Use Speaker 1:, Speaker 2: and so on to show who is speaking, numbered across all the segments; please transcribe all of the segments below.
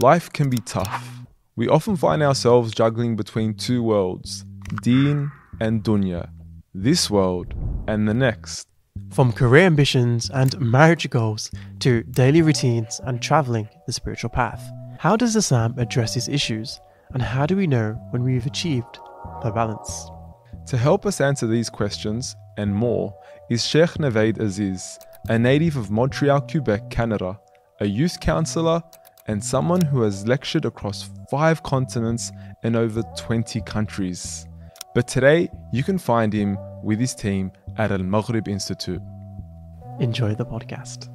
Speaker 1: Life can be tough. We often find ourselves juggling between two worlds, deen and dunya, this world and the next.
Speaker 2: From career ambitions and marriage goals to daily routines and traveling the spiritual path. How does Islam address these issues? And how do we know when we've achieved the balance?
Speaker 1: To help us answer these questions and more is Sheikh Navaid Aziz, a native of Montreal, Quebec, Canada, a youth counselor, and someone who has lectured across five continents and over 20 countries. But today, you can find him with his team at Al Maghrib Institute.
Speaker 2: Enjoy the podcast.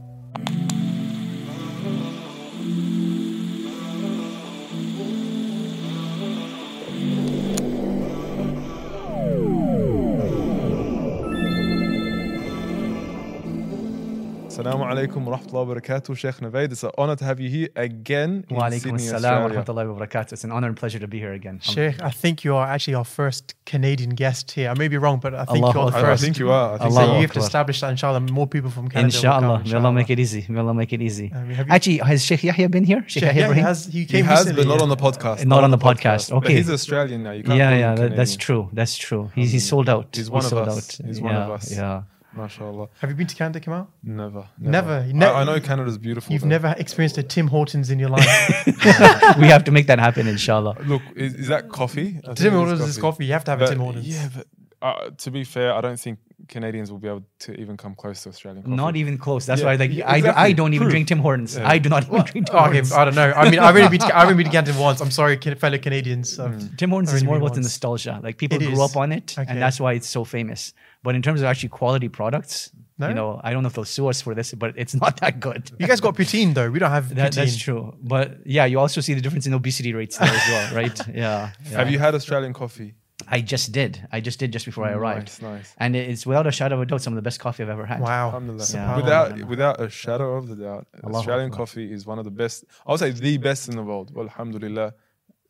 Speaker 1: Assalamu alaikum wa rahmatullahi wa barakatuh, Sheikh Navaid. It's an honor to have you here again in
Speaker 3: Wa alaikum
Speaker 1: Sydney,
Speaker 3: assalam wa
Speaker 1: Australia.
Speaker 3: rahmatullahi wa barakatuh. It's an honor and pleasure to be here again.
Speaker 2: Sheikh, I think you are actually our first Canadian guest here. I may be wrong, but I think
Speaker 3: Allahu
Speaker 2: you're the
Speaker 3: first.
Speaker 1: I, I think you are. I think
Speaker 2: so
Speaker 1: you
Speaker 2: you have to establish that, inshallah, more people from Canada. will
Speaker 3: Inshallah.
Speaker 2: come,
Speaker 3: May Allah make it easy. May Allah make it easy.
Speaker 2: Uh, I have you-
Speaker 3: Actually, has Sheikh Yahya been here? Sheikh
Speaker 2: Sheikh,
Speaker 3: Yahya
Speaker 2: yeah, he
Speaker 3: Ibrahim?
Speaker 2: has. He
Speaker 1: He
Speaker 2: came
Speaker 1: has,
Speaker 2: recently,
Speaker 1: but not on the podcast.
Speaker 3: Not on the podcast,
Speaker 1: But
Speaker 3: okay.
Speaker 1: he's Australian now. You can't
Speaker 3: Yeah,
Speaker 1: call him
Speaker 3: yeah, that, that's true. That's true. He's, he's mm. sold out.
Speaker 1: He's one of
Speaker 3: sold
Speaker 1: us.
Speaker 3: out.
Speaker 1: He's one of us.
Speaker 3: Yeah.
Speaker 1: MashaAllah.
Speaker 2: Have you been to Canada, Kamal?
Speaker 1: Never.
Speaker 2: Never. You
Speaker 1: I-
Speaker 2: ne-
Speaker 1: I, know Canada's beautiful.
Speaker 2: You've
Speaker 1: though.
Speaker 2: never experienced a Tim Hortons in your life.
Speaker 3: we have to make that happen, inshallah.
Speaker 1: Look, is, is that coffee? I
Speaker 2: Tim
Speaker 1: it
Speaker 2: Hortons is coffee. You have to have a Tim Hortons.
Speaker 1: Yeah, but uh, to be fair, I don't think Canadians will be able to even come close to Australian coffee.
Speaker 3: Not even close. That's
Speaker 1: Yeah,
Speaker 3: why like,
Speaker 1: yeah,
Speaker 3: I, do, I don't even
Speaker 1: Proof.
Speaker 3: drink Tim Hortons.
Speaker 1: Yeah.
Speaker 3: I do not even drink Tim
Speaker 2: Oh, okay,
Speaker 3: Hortons.
Speaker 2: I don't know. I mean, I've only been to, I've only been to Canada once. I'm sorry, fellow Canadians. Um,
Speaker 3: Tim Hortons is more
Speaker 2: mean
Speaker 3: about the nostalgia. Like people
Speaker 2: It
Speaker 3: grew
Speaker 2: is.
Speaker 3: up on it,
Speaker 2: Okay.
Speaker 3: and that's why it's so famous. But in terms of actually quality products,
Speaker 2: No?
Speaker 3: you know, I don't know if they'll sue us for this, but it's not that good.
Speaker 2: You guys got poutine though. We don't have
Speaker 3: That,
Speaker 2: poutine.
Speaker 3: that's true. But yeah, you also see the difference in obesity rates there as well, right? Yeah. yeah.
Speaker 1: Have you had Australian coffee?
Speaker 3: I just did. I just did just before I arrived.
Speaker 1: Nice, nice.
Speaker 3: And it's without a shadow of a doubt some of the best coffee I've ever had.
Speaker 2: Wow.
Speaker 3: Yeah.
Speaker 1: Without without a shadow of the doubt,
Speaker 3: Allahu
Speaker 1: Australian
Speaker 3: Akbar.
Speaker 1: coffee is one of the best. I would say the best in the world. Well, alhamdulillah.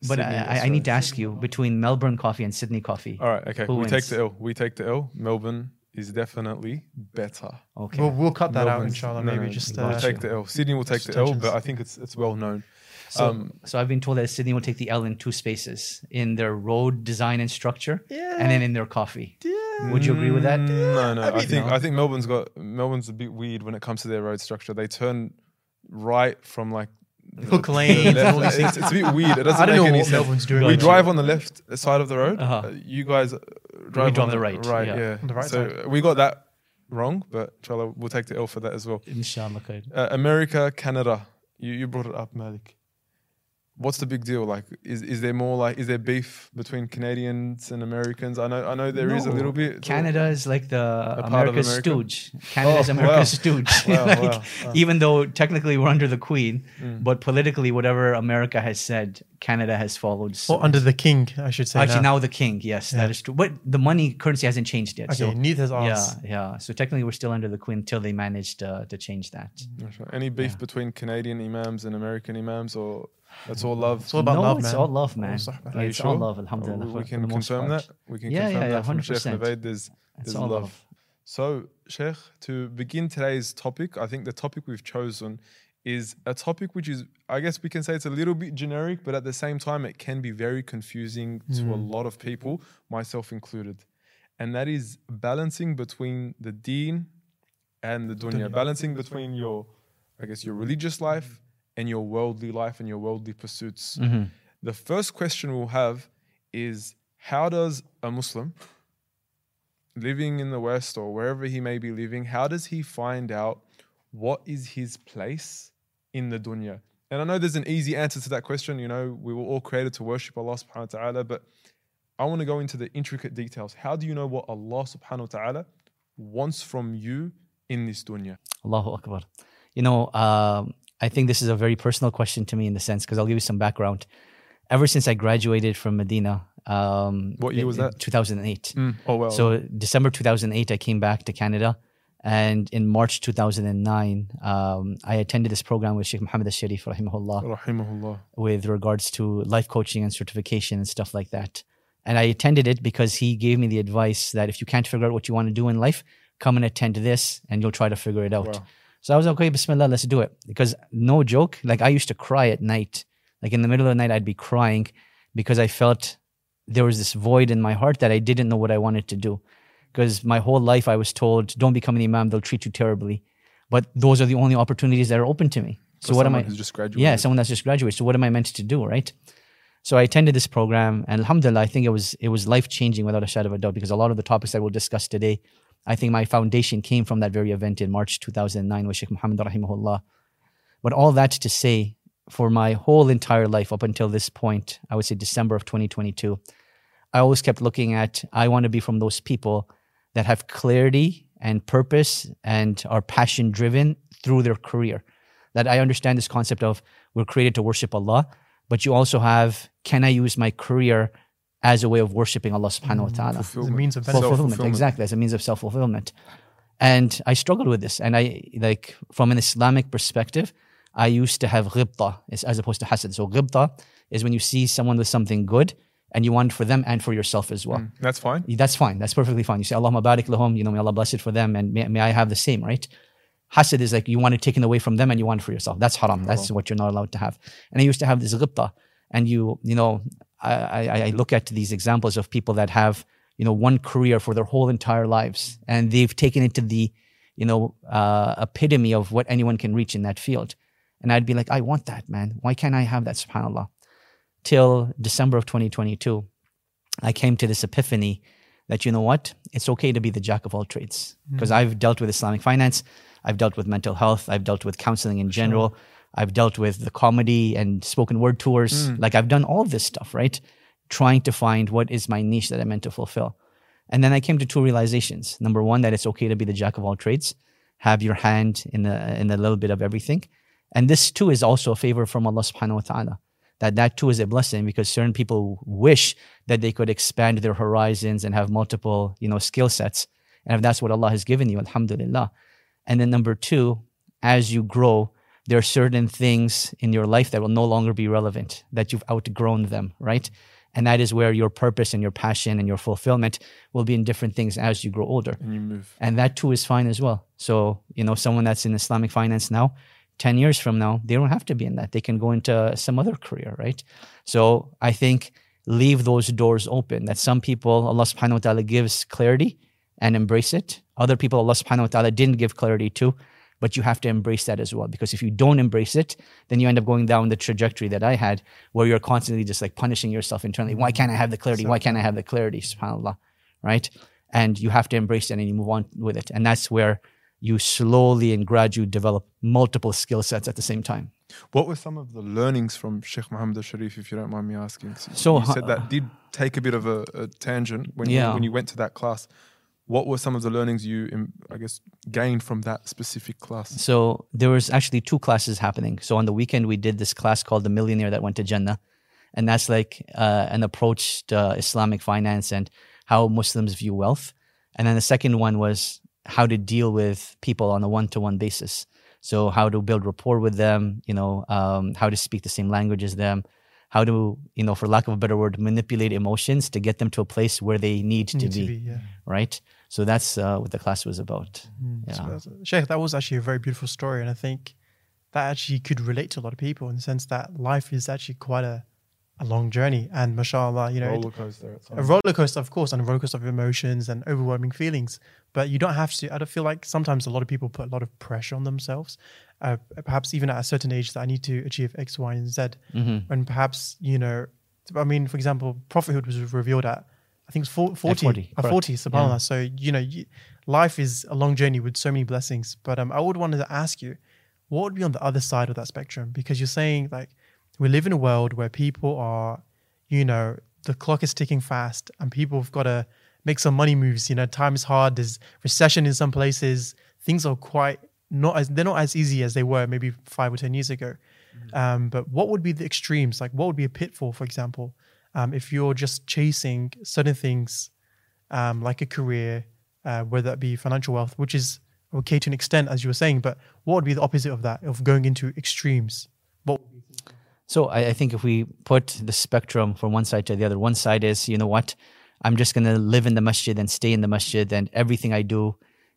Speaker 3: But
Speaker 1: Sydney,
Speaker 3: I, I, I need to ask you between Melbourne coffee and Sydney coffee.
Speaker 1: All right, okay.
Speaker 3: Who
Speaker 1: we take the L. We take the L. Melbourne is definitely better.
Speaker 3: Okay.
Speaker 2: We'll, we'll cut that out,
Speaker 1: Melbourne's-
Speaker 2: inshallah.
Speaker 1: no,
Speaker 2: maybe
Speaker 1: no,
Speaker 2: just.
Speaker 1: we'll
Speaker 2: Uh,
Speaker 1: take the L. Sydney will take the L, but I think it's it's well known.
Speaker 3: So,
Speaker 1: um,
Speaker 3: so I've been told that Sydney will take the L in two spaces in their road design and structure,
Speaker 2: Yeah.
Speaker 3: and then in their coffee. Would you agree with that?
Speaker 1: Mm, No, no. I,
Speaker 2: mean-
Speaker 1: think
Speaker 3: No.
Speaker 1: I think Melbourne's got Melbourne's a bit weird when it comes to their road structure. They turn right from like
Speaker 2: Hook
Speaker 1: the
Speaker 2: lanes and all these
Speaker 1: It's,
Speaker 2: things.
Speaker 1: it's a bit weird. It doesn't
Speaker 2: I don't
Speaker 1: make
Speaker 2: know
Speaker 1: any
Speaker 2: what
Speaker 1: sense.
Speaker 2: Melbourne's doing.
Speaker 1: We
Speaker 3: Gotcha.
Speaker 1: drive on the left side of the road.
Speaker 3: Uh-huh.
Speaker 1: Uh, you guys uh, drive,
Speaker 3: drive
Speaker 1: on
Speaker 3: the right,
Speaker 1: Right,
Speaker 3: yeah.
Speaker 1: yeah.
Speaker 2: On the right
Speaker 1: so
Speaker 2: side.
Speaker 1: we got that wrong, but inshallah, we'll take the L for that as well.
Speaker 3: Inshallah. khair.
Speaker 1: Uh, America, Canada. You you brought it up, Malik. What's the big deal? Like, is, is there more like is there beef between Canadians and Americans? I know I know there is a little bit.
Speaker 3: Canada is like the
Speaker 1: part of
Speaker 3: America's
Speaker 1: America?
Speaker 3: stooge. Canada's
Speaker 1: Oh,
Speaker 3: America's
Speaker 1: wow.
Speaker 3: stooge.
Speaker 1: Wow,
Speaker 3: Like,
Speaker 1: wow, wow. Mm.
Speaker 3: Even though technically we're under the Queen, but politically, whatever America has said, Canada has followed.
Speaker 2: Or
Speaker 3: suit.
Speaker 2: under the king, I should say.
Speaker 3: Actually,
Speaker 2: now.
Speaker 3: now the King. Yes,
Speaker 2: Yeah.
Speaker 3: that is true. But the money currency hasn't changed yet.
Speaker 2: Okay,
Speaker 3: so
Speaker 2: neither has
Speaker 3: yeah,
Speaker 2: ours.
Speaker 3: yeah. So technically, we're still under the Queen until they managed uh, to change that.
Speaker 1: Mashallah. Any beef
Speaker 3: Yeah.
Speaker 1: between Canadian imams and American imams, or it's all love.
Speaker 2: It's all about
Speaker 3: no,
Speaker 2: love,
Speaker 3: it's
Speaker 2: man.
Speaker 3: all love, man.
Speaker 1: Are you
Speaker 3: it's
Speaker 1: sure?
Speaker 3: all love, alhamdulillah.
Speaker 1: We can confirm that. We can
Speaker 3: yeah,
Speaker 1: confirm
Speaker 3: yeah, yeah,
Speaker 1: that
Speaker 3: 100%.
Speaker 1: There's, there's love.
Speaker 3: love.
Speaker 1: So, Sheikh, to begin today's topic, I think the topic we've chosen is a topic which is, I guess we can say it's a little bit generic, but at the same time, it can be very confusing mm. to a mm. lot of people, myself included. And that is balancing between the deen and the dunya, balancing between your, I guess, your religious life and your worldly life and your worldly pursuits.
Speaker 3: Mm-hmm.
Speaker 1: The first question we'll have is how does a Muslim living in the West or wherever he may be living, how does he find out what is his place in the dunya? And I know there's an easy answer to that question. You know, we were all created to worship Allah subhanahu wa ta'ala, but I want to go into the intricate details. How do you know what Allah subhanahu wa ta'ala wants from you in this dunya?
Speaker 3: Allahu Akbar. You know, um, I think this is a very personal question to me in the sense because I'll give you some background. Ever since I graduated from Medina, um,
Speaker 1: What year was that?
Speaker 3: 2008.
Speaker 1: Oh, well.
Speaker 3: So December 2008, I came back to Canada, and in March 2009, um, I attended this program with Sheikh Muhammad Al-Sharif, rahimahullah,
Speaker 1: Rahimahullah.
Speaker 3: with regards to life coaching and certification and stuff like that. And I attended it because he gave me the advice that if you can't figure out what you want to do in life, come and attend this, and you'll try to figure it out.
Speaker 1: Wow.
Speaker 3: So I was like, okay, Bismillah, let's do it. Because no joke, like I used to cry at night Like in the middle of the night, I'd be crying because I felt there was this void in my heart that I didn't know what I wanted to do. Because my whole life I was told, don't become an imam, they'll treat you terribly. But those are the only opportunities that are open to me. So what am I?
Speaker 1: who's just graduated.
Speaker 3: Yeah, someone that's just graduated. So what am I meant to do, right? So I attended this program, and Alhamdulillah, I think it was it was life changing without a shadow of a doubt because a lot of the topics that we'll discuss today, I think my foundation came from that very event in March 2009 with Sheikh Muhammad rahimahullah. But all that to say, for my whole entire life up until this point, I would say December of 2022, I always kept looking at I want to be from those people that have clarity and purpose and are passion driven through their career. That I understand this concept of we're created to worship Allah, but you also have can I use my career as a way of worshiping Allah subhanahu wa mm, ta'ala?
Speaker 2: As a means of
Speaker 3: Self fulfillment,
Speaker 1: Self-fulfillment.
Speaker 3: exactly, as a means of self fulfillment. And I struggled with this. And I, like, from an Islamic perspective, I used to have ghibta as as opposed to hasad. So, ghibta is when you see someone with something good and you want for them and for yourself as well.
Speaker 1: Mm, that's fine.
Speaker 3: That's fine. That's perfectly fine. You say, Allahumma barik lahum, you know, may Allah bless it for them and may, may I have the same, right? Hasad is like you want it taken away from them and you want it for yourself. That's haram. That's what you're not allowed to have. And I used to have this ghibta. And you, you know, I, I, I look at these examples of people that have, you know, one career for their whole entire lives and they've taken it to the, you know, uh, epitome of what anyone can reach in that field. And I'd be like, I want that, man. Why can't I have that, subhanAllah? Till December of 2022, I came to this epiphany that, you know what? It's okay to be the jack of all trades. Because I've dealt with Islamic finance, I've dealt with mental health, I've dealt with counseling in general, I've dealt with the comedy and spoken word tours. Mm. Like I've done all this stuff, right? Trying to find what is my niche that I'm meant to fulfill. And then I came to two realizations. Number one, that it's okay to be the jack of all trades, have your hand in a, in a little bit of everything. And this too is also a favor from Allah subhanahu wa ta'ala. That that too is a blessing because certain people wish that they could expand their horizons and have multiple, you know, skill sets. And if that's what Allah has given you, alhamdulillah. And then number two, as you grow, there are certain things in your life that will no longer be relevant, that you've outgrown them, right? And that is where your purpose and your passion and your fulfillment will be in different things as you grow older.
Speaker 1: And you move.
Speaker 3: And that too is fine as well. So, you know, someone that's in Islamic finance now, 10 years from now, they don't have to be in that. They can go into some other career, right? So I think leave those doors open that some people, Allah subhanahu wa ta'ala gives clarity and embrace it. Other people, Allah subhanahu wa ta'ala didn't give clarity to, but you have to embrace that as well. Because if you don't embrace it, then you end up going down the trajectory that I had where you're constantly just like punishing yourself internally. Why can't I have the clarity? Why can't I have the clarity? SubhanAllah. Right? And you have to embrace it and you move on with it. And that's where you slowly and gradually develop multiple skill sets at the same time.
Speaker 1: What were some of the learnings from Sheikh Muhammad Al-Sharif, if you don't mind me asking? So,
Speaker 3: So,
Speaker 1: you said
Speaker 3: uh,
Speaker 1: that did take a bit of a, a tangent when,
Speaker 3: Yeah.
Speaker 1: you, when you went to that class. What were some of the learnings you, I guess, gained from that specific class?
Speaker 3: So there was actually two classes happening. So on the weekend, we did this class called The Millionaire That Went to Jannah. And that's like uh, an approach to Islamic finance and how Muslims view wealth. And then the second one was how to deal with people on a one to one basis. So how to build rapport with them, you know, um, how to speak the same language as them, how to, you know, for lack of a better word, manipulate emotions to get them to a place where they need, to,
Speaker 2: Need
Speaker 3: be,
Speaker 2: yeah.
Speaker 3: right? So that's uh, what the class was about. Yeah.
Speaker 2: So, Sheikh, that was actually a very beautiful story, and I think that actually could relate to a lot of people in the sense that life is actually quite a, a long journey, and mashallah, you know, it-
Speaker 1: Roller coaster at
Speaker 2: a roller coaster, of course, and a roller coaster of emotions and overwhelming feelings. But you don't have to. I don't feel like sometimes a lot of people put a lot of pressure on themselves. Uh, perhaps even at a certain age that I need to achieve X, Y, and Z.
Speaker 3: Mm-hmm.
Speaker 2: When perhaps you know, I mean, for example, prophethood was revealed at I think it's was four- 40,
Speaker 3: 40,
Speaker 2: at
Speaker 3: correct.
Speaker 2: 40, subhanAllah. So, you know, you, life is a long journey with so many blessings. But um, I would want to ask you, what would be on the other side of that spectrum? Because you're saying, like, we live in a world where people are, you know, the clock is ticking fast and people have got to make some money moves. You know, time is hard. There's recession in some places. Things are quite not as, they're not as easy as they were maybe five or 10 years ago. Um, but what would be the extremes? Like, what would be a pitfall, for example, um, if you're just chasing certain things, um, like a career, uh, whether that be financial wealth, which is okay to an extent, as you were saying, but what would be the opposite of that, of going into extremes? What
Speaker 3: So I, I think if we put the spectrum from one side to the other, one side is, you know what, I'm just going to live in the masjid and stay in the masjid, and everything I do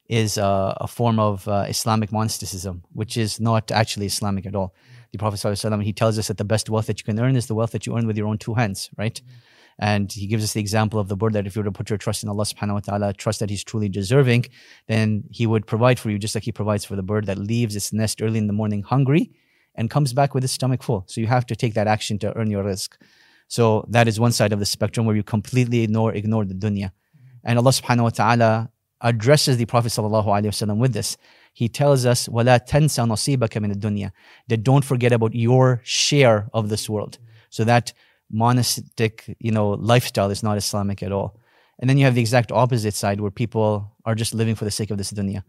Speaker 3: is uh, a form of uh, Islamic monasticism, which is not actually Islamic at all. The Prophet ﷺ, he tells us that the best wealth that you can earn is the wealth that you earn with your own two hands, right? Mm-hmm. And he gives us the example of the bird that if you were to put your trust in Allah subhanahu wa ta'ala, trust that He's truly deserving, then He would provide for you just like He provides for the bird that leaves its nest early in the morning hungry and comes back with its stomach full. So you have to take that action to earn your rizq. So that is one side of the spectrum where you completely ignore ignore the dunya. Mm-hmm. And Allah subhanahu wa ta'ala addresses the Prophet sallallahu alaihi wasallam with this He tells us, وَلَا تَنْسَ نَصِيبَكَ مِنَ الدُّنْيَا That don't forget about your share of this world. So that monastic, you know, lifestyle is not Islamic at all. And then you have the exact opposite side where people are just living for the sake of this dunya.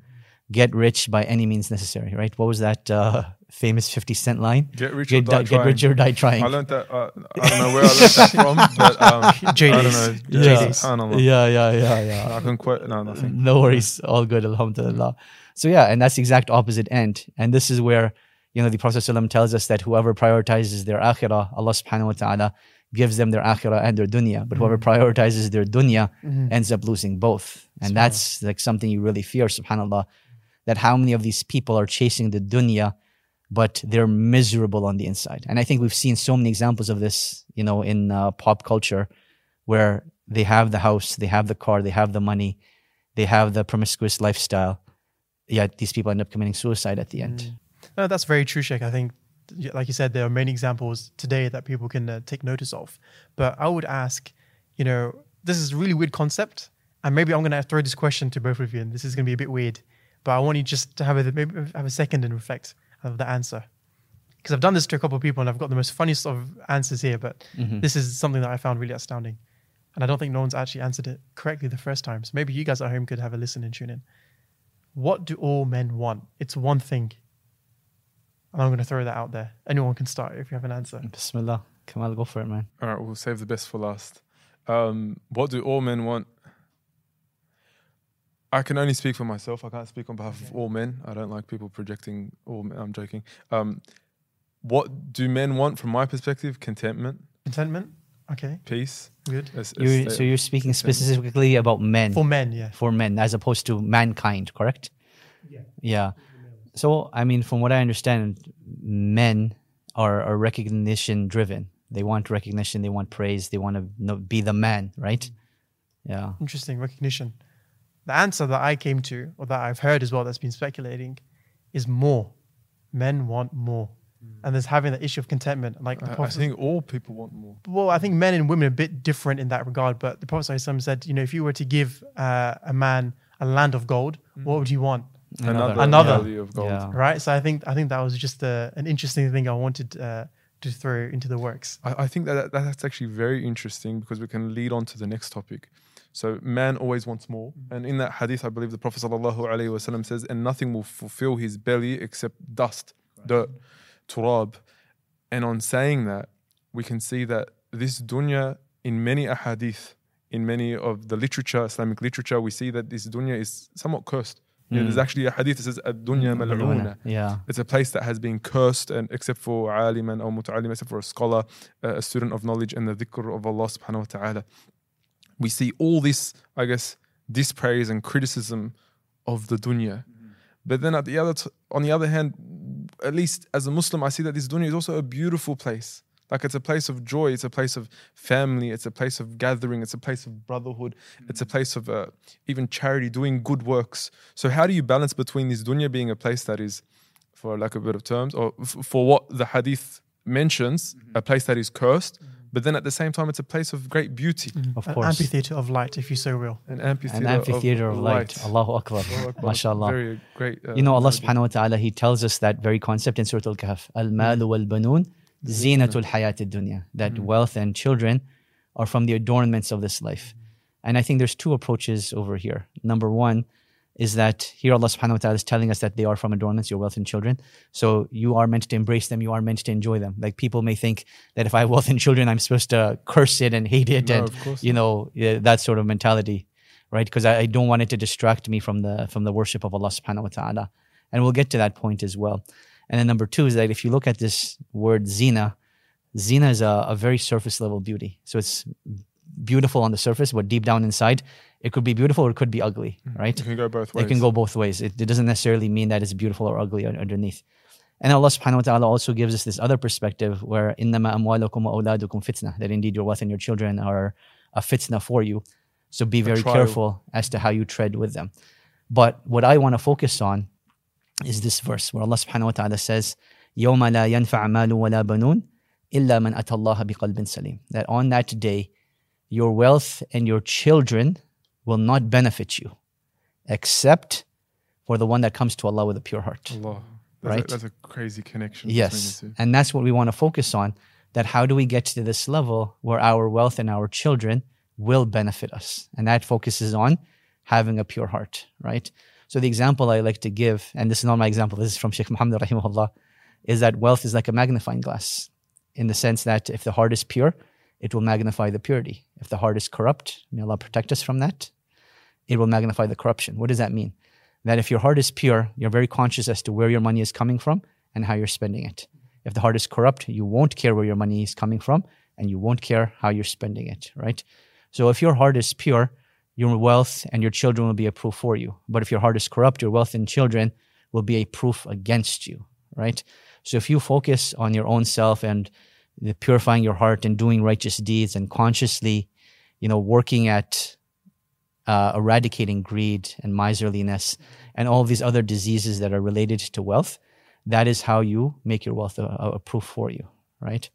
Speaker 3: Get rich by any means necessary, right? What was that uh, famous 50 cent line?
Speaker 1: Get rich
Speaker 3: Get,
Speaker 1: or die
Speaker 3: di- get
Speaker 1: trying.
Speaker 3: rich or die trying.
Speaker 1: I learned that. Uh, I don't know where I learned that from, but um, I don't
Speaker 2: JD's.
Speaker 1: know.
Speaker 3: Yeah.
Speaker 1: subhanallah.
Speaker 3: yeah, yeah, yeah, yeah.
Speaker 1: I can quote. No, nothing.
Speaker 3: No worries. All good. Alhamdulillah. So yeah, and that's the exact opposite end. And this is where, you know, the Prophet ﷺ tells us that whoever prioritizes their akhirah, Allah subhanahu wa ta'ala gives them their akhirah and their dunya. But whoever prioritizes their dunya ends up losing both. And that's like something you really fear, subhanAllah, that how many of these people are chasing the dunya, but they're miserable on the inside. And I think we've seen so many examples of this, you know, in uh, pop culture where they have the house, they have the car, they have the money, they have the promiscuous lifestyle. Yet these people end up committing suicide at the end.
Speaker 2: No, that's very true, Sheikh. I think, like you said, there are many examples today that people can uh, take notice of. But I would ask, you know, this is a really weird concept, and maybe I'm going to throw this question to both of you, and this is going to be a bit weird. But I want you just to have a maybe have a second and reflect of the answer, because I've done this to a couple of people, and I've got the most funniest of answers here. But this is something that I found really astounding, and I don't think no one's actually answered it correctly the first time. So maybe you guys at home could have a listen and tune in. What do all men want? It's one thing. And I'm going to throw that out there. Anyone can start if you have an answer.
Speaker 3: Bismillah. Kamal, go for it, man.
Speaker 1: All right, we'll save the best for last. Um, what do all men want? I can only speak for myself. I can't speak on behalf of all men. I don't like people projecting all men. I'm joking. Um, what do men want from my perspective? Contentment,
Speaker 2: Contentment? Okay,
Speaker 1: peace.
Speaker 2: good.
Speaker 1: a- a
Speaker 3: You,
Speaker 1: state
Speaker 3: so you're speaking specifically about men.
Speaker 2: For men, yeah.
Speaker 3: for men as opposed to mankind, correct? Yeah. Yeah. So, I mean, from what I understand, men are, are recognition driven. They want recognition, they want praise, they want to know, be the man, right? Yeah.
Speaker 2: Interesting recognition. The answer that I came to, or that I've heard as well, that's been speculating, is more. Men want more. And there's having the issue of contentment. Like the
Speaker 1: I, I
Speaker 2: Prophet,
Speaker 1: think all people want more.
Speaker 2: well, I think men and women are a bit different in that regard. But the Prophet said, you know, if you were to give uh, a man a land of gold, what would he want?
Speaker 1: Another,
Speaker 2: Another.
Speaker 1: valley of gold.
Speaker 3: Yeah.
Speaker 2: Right. So I think I think that was just a, an interesting thing I wanted uh, to throw into the works.
Speaker 1: I, I think that, that that's actually very interesting because we can lead on to the next topic. So man always wants more, and in that hadith, I believe the Prophet sallallahu alaihi wasallam says, "And nothing will fulfill his belly except dust, dirt, turab." And on saying that, we can see that this dunya, in many ahadith, in many of the literature, Islamic literature, we see that this dunya is somewhat cursed. You know, there's mm. actually a hadith that says, "Ad-dunya mm, mal'una."
Speaker 3: Yeah.
Speaker 1: It's a place that has been cursed, and except for aliman or muta'alim, except for a scholar, uh, a student of knowledge, and the dhikr of Allah subhanahu wa ta'ala. We see all this, I guess, dispraise and criticism of the dunya. Mm-hmm. But then at the other t- on the other hand, at least as a Muslim, I see that this dunya is also a beautiful place. Like it's a place of joy, it's a place of family, it's a place of gathering, it's a place of brotherhood, it's a mm. place of uh, even charity, doing good works. So how do you balance between this dunya being a place that is, for lack of better terms, or f- for what the hadith mentions, mm-hmm. a place that is cursed, mm-hmm. But then at the same time it's a place of great beauty, mm.
Speaker 3: Of
Speaker 2: An
Speaker 3: course.
Speaker 2: amphitheater of light, if you so will.
Speaker 1: an amphitheater,
Speaker 3: An amphitheater of, light. Allahu Akbar.
Speaker 1: Allahu Akbar.
Speaker 3: MashaAllah.
Speaker 1: Very great. uh,
Speaker 3: You know, Allah
Speaker 1: analogy.
Speaker 3: subhanahu wa ta'ala, He tells us that very concept in Surah Al Kahf Al malu mm. wal banun, mm. zinatul hayat dunya. That wealth and children are from the adornments of this life. And I think there's two approaches over here. Number one is that here Allah subhanahu wa ta'ala is telling us that they are from adornments, your wealth and children. So you are meant to embrace them, you are meant to enjoy them. Like people may think that if I have wealth and children, I'm supposed to curse it and hate it
Speaker 1: No,
Speaker 3: and you know, that sort of mentality right? Because I, I don't want it to distract me from the from the worship of Allah subhanahu wa ta'ala. And we'll get to that point as well. And then number two is that if you look at this word zina, zina is a, a very surface level beauty. So it's beautiful on the surface, but deep down inside, it could be beautiful or it could be ugly, right?
Speaker 1: It can go both ways.
Speaker 3: It can go both ways. It, it doesn't necessarily mean that it's beautiful or ugly un- underneath. And Allah subhanahu wa ta'ala also gives us this other perspective where إِنَّمَا أَمْوَالُكُمْ وَأَوْلَادُكُمْ fitna that indeed your wealth and your children are a fitna for you. So be very
Speaker 1: trial.
Speaker 3: careful as to how you tread with them. But what I want to focus on is this verse where Allah subhanahu wa ta'ala says, يَوْمَ لَا يَنْفَعْ مَالٌ وَلَا بَنُونَ إِلَّا مَنْ أَتَى اللَّهَ بِقَلْبٍ سَلِيمٍ That on that day, your wealth and your children will not benefit you except for the one that comes to Allah with a pure heart.
Speaker 1: Allah. That's
Speaker 3: Right.
Speaker 1: A, that's a crazy connection.
Speaker 3: Yes.
Speaker 1: Between the two.
Speaker 3: And that's what we want to focus on. That how do we get to this level where our wealth and our children will benefit us? And that focuses on having a pure heart, right? So the example I like to give, and this is not my example, this is from Sheikh Muhammad rahimahullah, is that wealth is like a magnifying glass in the sense that if the heart is pure, it will magnify the purity. If the heart is corrupt, may Allah protect us from that, it will magnify the corruption. What does that mean? That if your heart is pure, you're very conscious as to where your money is coming from and how you're spending it. If the heart is corrupt, you won't care where your money is coming from and you won't care how you're spending it, right? So if your heart is pure, your wealth and your children will be a proof for you. But if your heart is corrupt, your wealth and children will be a proof against you, right? So if you focus on your own self and purifying your heart and doing righteous deeds and consciously, you know, working at uh, eradicating greed and miserliness and all these other diseases that are related to wealth, that is how you make your wealth a, a proof for you, right?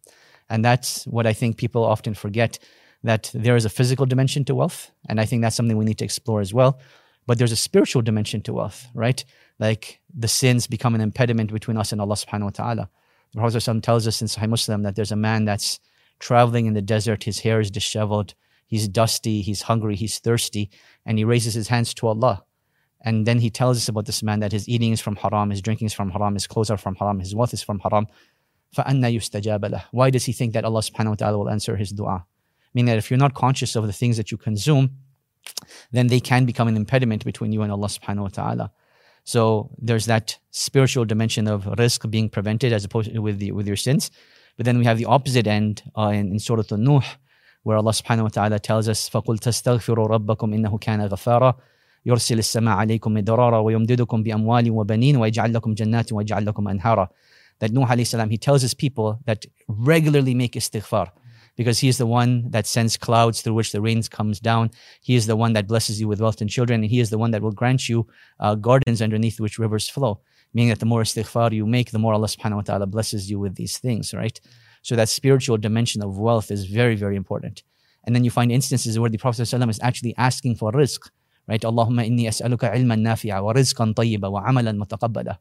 Speaker 3: And that's what I think people often forget that there is a physical dimension to wealth. And I think that's something we need to explore as well. But there's a spiritual dimension to wealth, right? Like the sins become an impediment between us and Allah subhanahu wa ta'ala. The Prophet tells us in Sahih Muslim that there's a man that's traveling in the desert, his hair is disheveled, He's dusty, he's hungry, he's thirsty, and he raises his hands to Allah. And then he tells us about this man that his eating is from haram, his drinking is from haram, his clothes are from haram, his wealth is from haram. فَأَنَّ يُسْتَجَابَ لَهُ Why does he think that Allah subhanahu wa ta'ala will answer his dua? Meaning that if you're not conscious of the things that you consume, then they can become an impediment between you and Allah subhanahu wa ta'ala. So there's that spiritual dimension of rizq being prevented as opposed with the, with your sins. But then we have the opposite end uh, in, in Surah An-Nuh, where Allah subhanahu wa ta'ala tells us, فَقُلْ تَسْتَغْفِرُوا رَبَّكُمْ إِنَّهُ كَانَ غَفَارًا يرسل السماء عليكم مدرارا ويمددكم بأموال وبنين ويجعل لكم جنات ويجعل لكم أنهارا that Nuh alayhi salam, he tells his people that regularly make istighfar because he is the one that sends clouds through which the rains comes down. He is the one that blesses you with wealth and children. And he is the one that will grant you uh, gardens underneath which rivers flow. Meaning that the more istighfar you make, the more Allah subhanahu wa ta'ala blesses you with these things, right? So that spiritual dimension of wealth is very, very important. And then you find instances where the Prophet ﷺ is actually asking for rizq, right? Allahumma inni as'aluka ilman nafi'a wa rizqan tayyiba wa amalan mutaqabbala.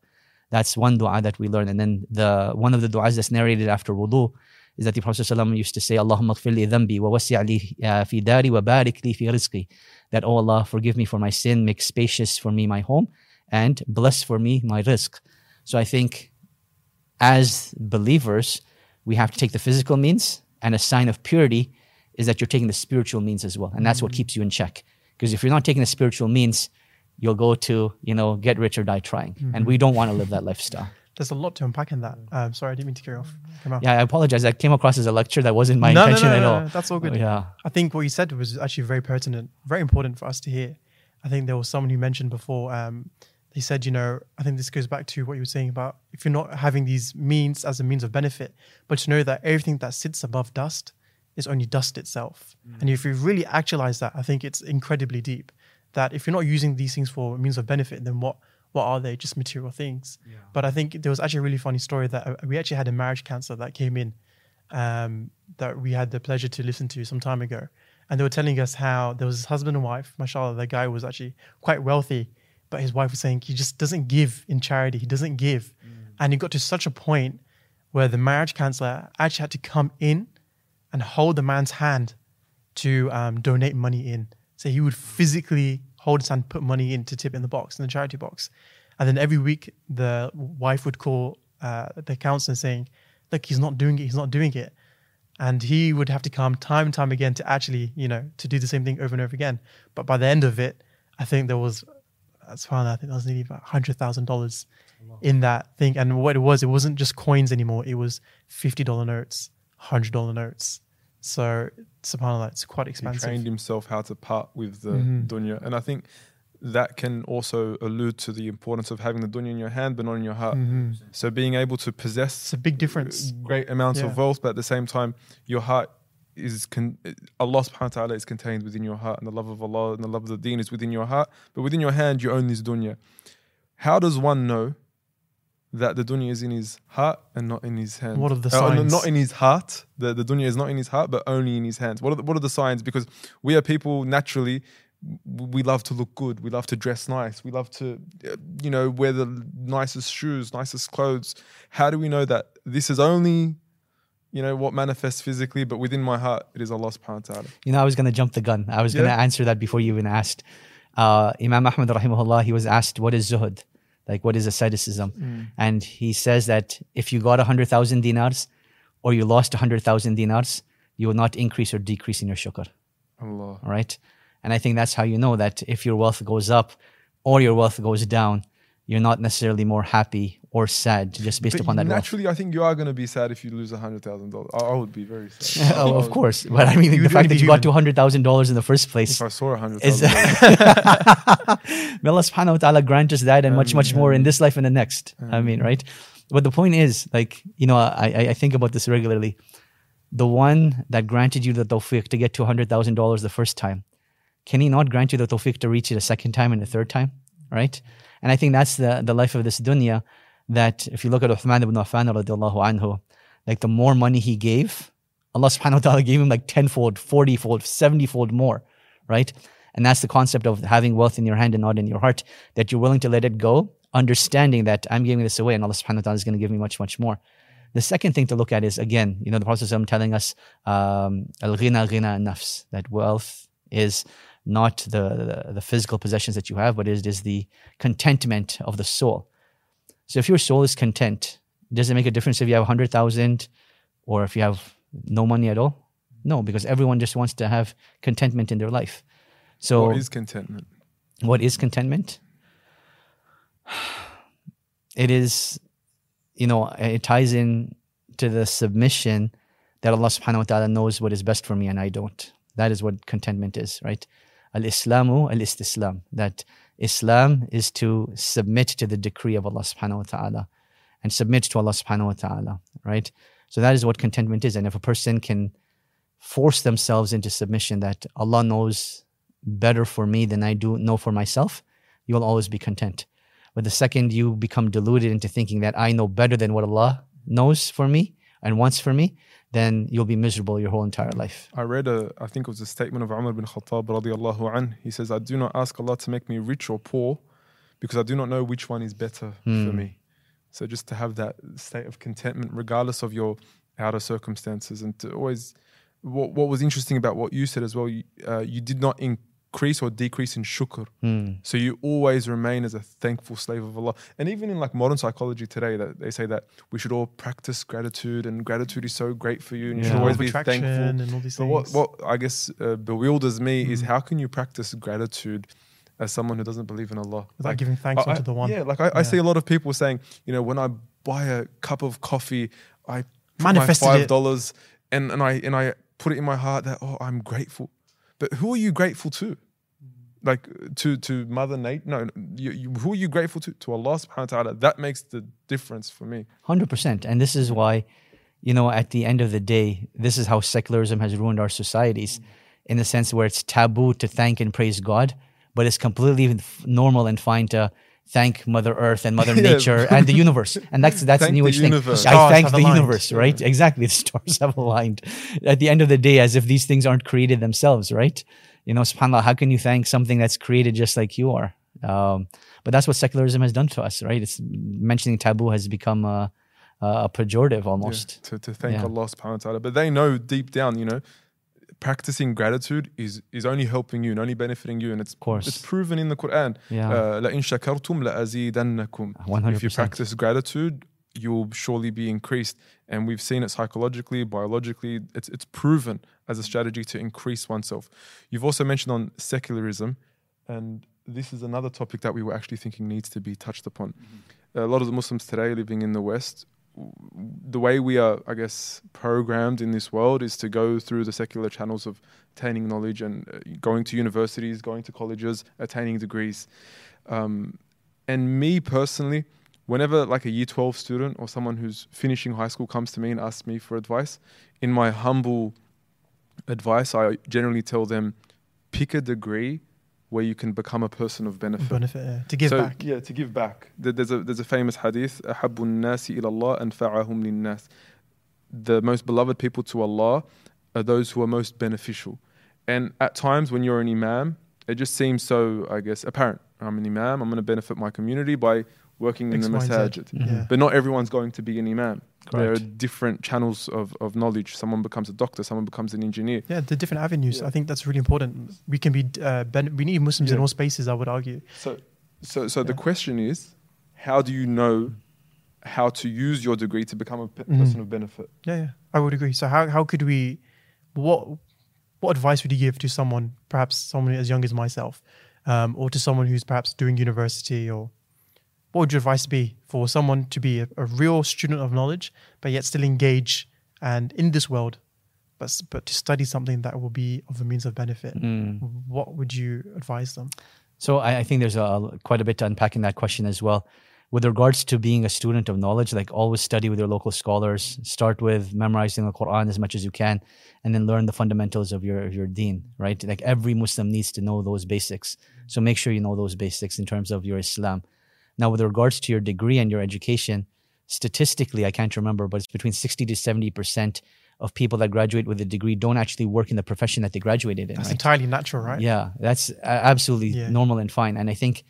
Speaker 3: That's one dua that we learn. And then the one of the du'as that's narrated after wudu is that the Prophet ﷺ used to say, Allahumma li dhanbi wa wasi' li uh, fi dari wa barik li fi rizqi. That, oh Allah, forgive me for my sin, make spacious for me my home, and bless for me my rizq. So I think as believers, we have to take the physical means, and a sign of purity is that you're taking the spiritual means as well. And that's what keeps you in check. Because if you're not taking the spiritual means, you'll go to, you know, get rich or die trying. And we don't want to live that lifestyle.
Speaker 2: There's a lot to unpack in that. Um, sorry, I didn't mean to carry off.
Speaker 3: Yeah, I apologize. That came across as a lecture. That wasn't my
Speaker 2: no,
Speaker 3: intention
Speaker 2: no,
Speaker 3: at
Speaker 2: no,
Speaker 3: all.
Speaker 2: no, that's all good.
Speaker 3: Yeah.
Speaker 2: I think what you said was actually very pertinent, very important for us to hear. I think there was someone who mentioned before. Um, he said, you know, I think this goes back to what you were saying about if you're not having these means as a means of benefit, but to know that everything that sits above dust is only dust itself. And if you really actualize that, I think it's incredibly deep. That if you're not using these things for means of benefit, then what what are they? Just material things. But I think there was actually a really funny story that uh, we actually had a marriage counselor that came in um, that we had the pleasure to listen to some time ago. And they were telling us how there was this husband and wife, mashallah, the guy was actually quite wealthy, but his wife was saying he just doesn't give in charity. He doesn't give. And he got to such a point where the marriage counselor actually had to come in and hold the man's hand to um, donate money in. So he would physically hold his hand, put money in to tip in the box, in the charity box. And then every week, the wife would call uh, the counselor saying, Look, he's not doing it, he's not doing it. And he would have to come time and time again to actually, you know, to do the same thing over and over again. But by the end of it, I think there was, that's fine, I think there was nearly about $100,000 in that thing. And what it was, it wasn't just coins anymore, it was $50 notes, $100 notes. So, subhanAllah, it's quite expensive.
Speaker 1: He
Speaker 2: expensive.
Speaker 1: trained himself how to part with the
Speaker 2: Mhm.
Speaker 1: dunya. And I think that can also allude to the importance of having the dunya in your hand but not in your heart.
Speaker 2: Mhm.
Speaker 1: So being able to possess
Speaker 2: It's a big difference.
Speaker 1: great amounts
Speaker 2: Yeah.
Speaker 1: of wealth, but at the same time, your heart is con- Allah subhanahu wa ta'ala is contained within your heart, and the love of Allah and the love of the deen is within your heart. But within your hand, you own this dunya. How does one know that the dunya is in his heart and not in his hand?
Speaker 2: What are the
Speaker 1: Uh,
Speaker 2: signs?
Speaker 1: not in his heart. The, the dunya is not in his heart, but only in his hands. What are the, what are the signs? Because we are people naturally. We love to look good. We love to dress nice. We love to, uh, you know, wear the nicest shoes, nicest clothes. How do we know that this is only, you know, what manifests physically, but within my heart it is Allah subhanahu wa ta'ala.
Speaker 3: You know, I was going to jump the gun. I was going to answer that before you even asked. Uh, Imam Ahmad, rahimahullah, he was asked, What is zuhud? Like, what is asceticism?
Speaker 1: Mm.
Speaker 3: And he says that if you got 100,000 dinars or you lost 100,000 dinars, you will not increase or decrease in your shukr.
Speaker 1: Allah.
Speaker 3: All right. And I think that's how you know that if your wealth goes up or your wealth goes down, you're not necessarily more happy or sad just based
Speaker 1: But
Speaker 3: upon that wealth.
Speaker 1: naturally, I think you are going to be sad if you lose a hundred thousand dollars. I I would be very sad.
Speaker 3: oh, of
Speaker 1: oh,
Speaker 3: course. But I mean,
Speaker 2: You'd
Speaker 3: the fact that you got
Speaker 2: human.
Speaker 3: to $100,000 in the first place
Speaker 1: If I saw a hundred thousand,
Speaker 3: May Allah subhanahu wa ta'ala grant us that and much, much more in this life and the next. I mean, right? But the point is, like, you know, I, I- I think about this regularly. The one that granted you the tawfiq to get to $100,000 the first time, can he not grant you the tawfiq to reach it a second time and a third time? Right? And I think that's the, the life of this dunya that if you look at Uthman ibn Affan radiallahu anhu, like the more money he gave, Allah subhanahu wa ta'ala gave him like tenfold, fortyfold, seventyfold more, right? And that's the concept of having wealth in your hand and not in your heart, that you're willing to let it go, understanding that I'm giving this away and Allah subhanahu wa ta'ala is going to give me much, much more. The second thing to look at is again, you know, the Prophet telling us, um, al ghina ghina nafs, that wealth is not the, the, the physical possessions that you have, but it is the contentment of the soul. So if your soul is content, does it make a difference if you have 100,000 or if you have no money at all? No, because everyone just wants to have contentment in their life. So
Speaker 1: what is contentment?
Speaker 3: what is contentment? It is, you know, it ties in to the submission that Allah subhanahu wa ta'ala knows what is best for me and I don't. That is what contentment is, right? Al Islamu al Istislam. That Islam is to submit to the decree of Allah subhanahu wa ta'ala and submit to Allah subhanahu wa ta'ala, right? So that is what contentment is. And if a person can force themselves into submission that Allah knows better for me than I do know for myself, you'll always be content. But the second you become deluded into thinking that I know better than what Allah knows for me and wants for me, then you'll be miserable your whole entire life.
Speaker 1: I read a, I think it was a statement of Umar bin Khattab radiallahu anh. He says, I do not ask Allah to make me rich or poor because I do not know which one is better for me. So just to have that state of contentment, regardless of your outer circumstances, and to always, what, what was interesting about what you said as well, you, uh, you did not increase or decrease in shukr. So you always remain as a thankful slave of Allah. And even in like modern psychology today, that they say that we should all practice gratitude, and gratitude is so great for you, and you should always be thankful.
Speaker 2: and all these
Speaker 1: But what,
Speaker 2: things.
Speaker 1: what I guess uh, bewilders me
Speaker 2: Mm.
Speaker 1: is how can you practice gratitude as someone who doesn't believe in Allah?
Speaker 2: Without giving thanks
Speaker 1: I-
Speaker 2: unto the one.
Speaker 1: Yeah, like I, I see a lot of people saying, you know, when I buy a cup of coffee, I put
Speaker 2: Manifested
Speaker 1: my five dollars and, and I and I put it in my heart that oh I'm grateful. But who are you grateful to? Like to to Mother Nature? No, you, you, who are you grateful to? To Allah Subhanahu wa Taala. That makes the difference for me.
Speaker 3: Hundred percent, and this is why, you know, at the end of the day, this is how secularism has ruined our societies, in the sense where it's taboo to thank and praise God, but it's completely normal and fine to thank Mother Earth and Mother
Speaker 1: Yeah.
Speaker 3: Nature and the universe, and that's that's
Speaker 1: Thank
Speaker 3: the new age thing. I thank the
Speaker 2: aligned.
Speaker 3: universe, right? Exactly, the stars have aligned. At the end of the day, as if these things aren't created themselves, right? You know, Subhanallah, how can you thank something that's created just like you are? Um, but that's what secularism has done to us, right? It's mentioning taboo has become a, a pejorative
Speaker 1: Yeah,
Speaker 3: almost.
Speaker 1: to, to thank
Speaker 3: Yeah.
Speaker 1: Allah subhanahu wa ta'ala. But they know deep down, you know, practicing gratitude is is only helping you and only benefiting you. And it's
Speaker 3: course.
Speaker 1: it's proven in the Quran.
Speaker 3: Yeah.
Speaker 1: Uh, لَإِن شَكَرْتُمْ لَأَزِيدَنَّكُمْ If you
Speaker 3: 100%.
Speaker 1: practice gratitude, you'll surely be increased. And we've seen it psychologically, biologically. It's it's proven as a strategy to increase oneself. You've also mentioned on secularism, and this is another topic that we were actually thinking needs to be touched upon. A lot of the Muslims today living in the West, the way we are, I guess, programmed in this world is to go through the secular channels of attaining knowledge and uh, going to universities, going to colleges, attaining degrees. Um, and me personally, whenever like a year 12 student or someone who's finishing high school comes to me and asks me for advice, in my humble advice, I generally tell them pick a degree where you can become a person of benefit.
Speaker 2: Benefit yeah. to give
Speaker 1: so,
Speaker 2: back.
Speaker 1: Yeah, to give back. There- There's a there's a famous hadith, أحب الناس إلى الله أنفعهم للناس. The most beloved people to Allah are those who are most beneficial. And at times when you're an imam, it just seems so, I guess, apparent. I'm an imam, I'm going to benefit my community by working in
Speaker 2: X,
Speaker 1: the
Speaker 2: Y, Z.
Speaker 1: masajid.
Speaker 2: Yeah.
Speaker 1: But not everyone's going to be an imam. There are different channels of, of knowledge. Someone becomes a doctor, someone becomes an engineer.
Speaker 2: Yeah, the different avenues.
Speaker 1: Yeah.
Speaker 2: I think that's really important. We can be, uh, ben- we need Muslims in all spaces. I would argue.
Speaker 1: So, so, so the question is, how do you know how to use your degree to become a pe-
Speaker 2: Mhm.
Speaker 1: person of benefit?
Speaker 2: Yeah, yeah, I would agree. So how how could we, what what advice would you give to someone, perhaps someone as young as myself, um, or to someone who's perhaps doing university, or what would your advice be for someone to be a, a real student of knowledge, but yet still engage and in this world, but but to study something that will be of a means of benefit?
Speaker 3: Mm.
Speaker 2: What would you advise them?
Speaker 3: So I, I think there's a quite a bit to unpack in that question as well. With regards to being a student of knowledge, like always study with your local scholars. Start with memorizing the Quran as much as you can, and then learn the fundamentals of your of your Deen. Right, like every Muslim needs to know those basics. So make sure you know those basics in terms of your Islam. Now, with regards to your degree and your education, statistically, I can't remember, but it's between sixty to seventy percent of people that graduate with a degree don't actually work in the profession that they graduated in.
Speaker 2: That's
Speaker 3: right?
Speaker 2: entirely natural, right?
Speaker 3: Yeah, that's uh, absolutely
Speaker 2: Yeah.
Speaker 3: normal and fine. And I think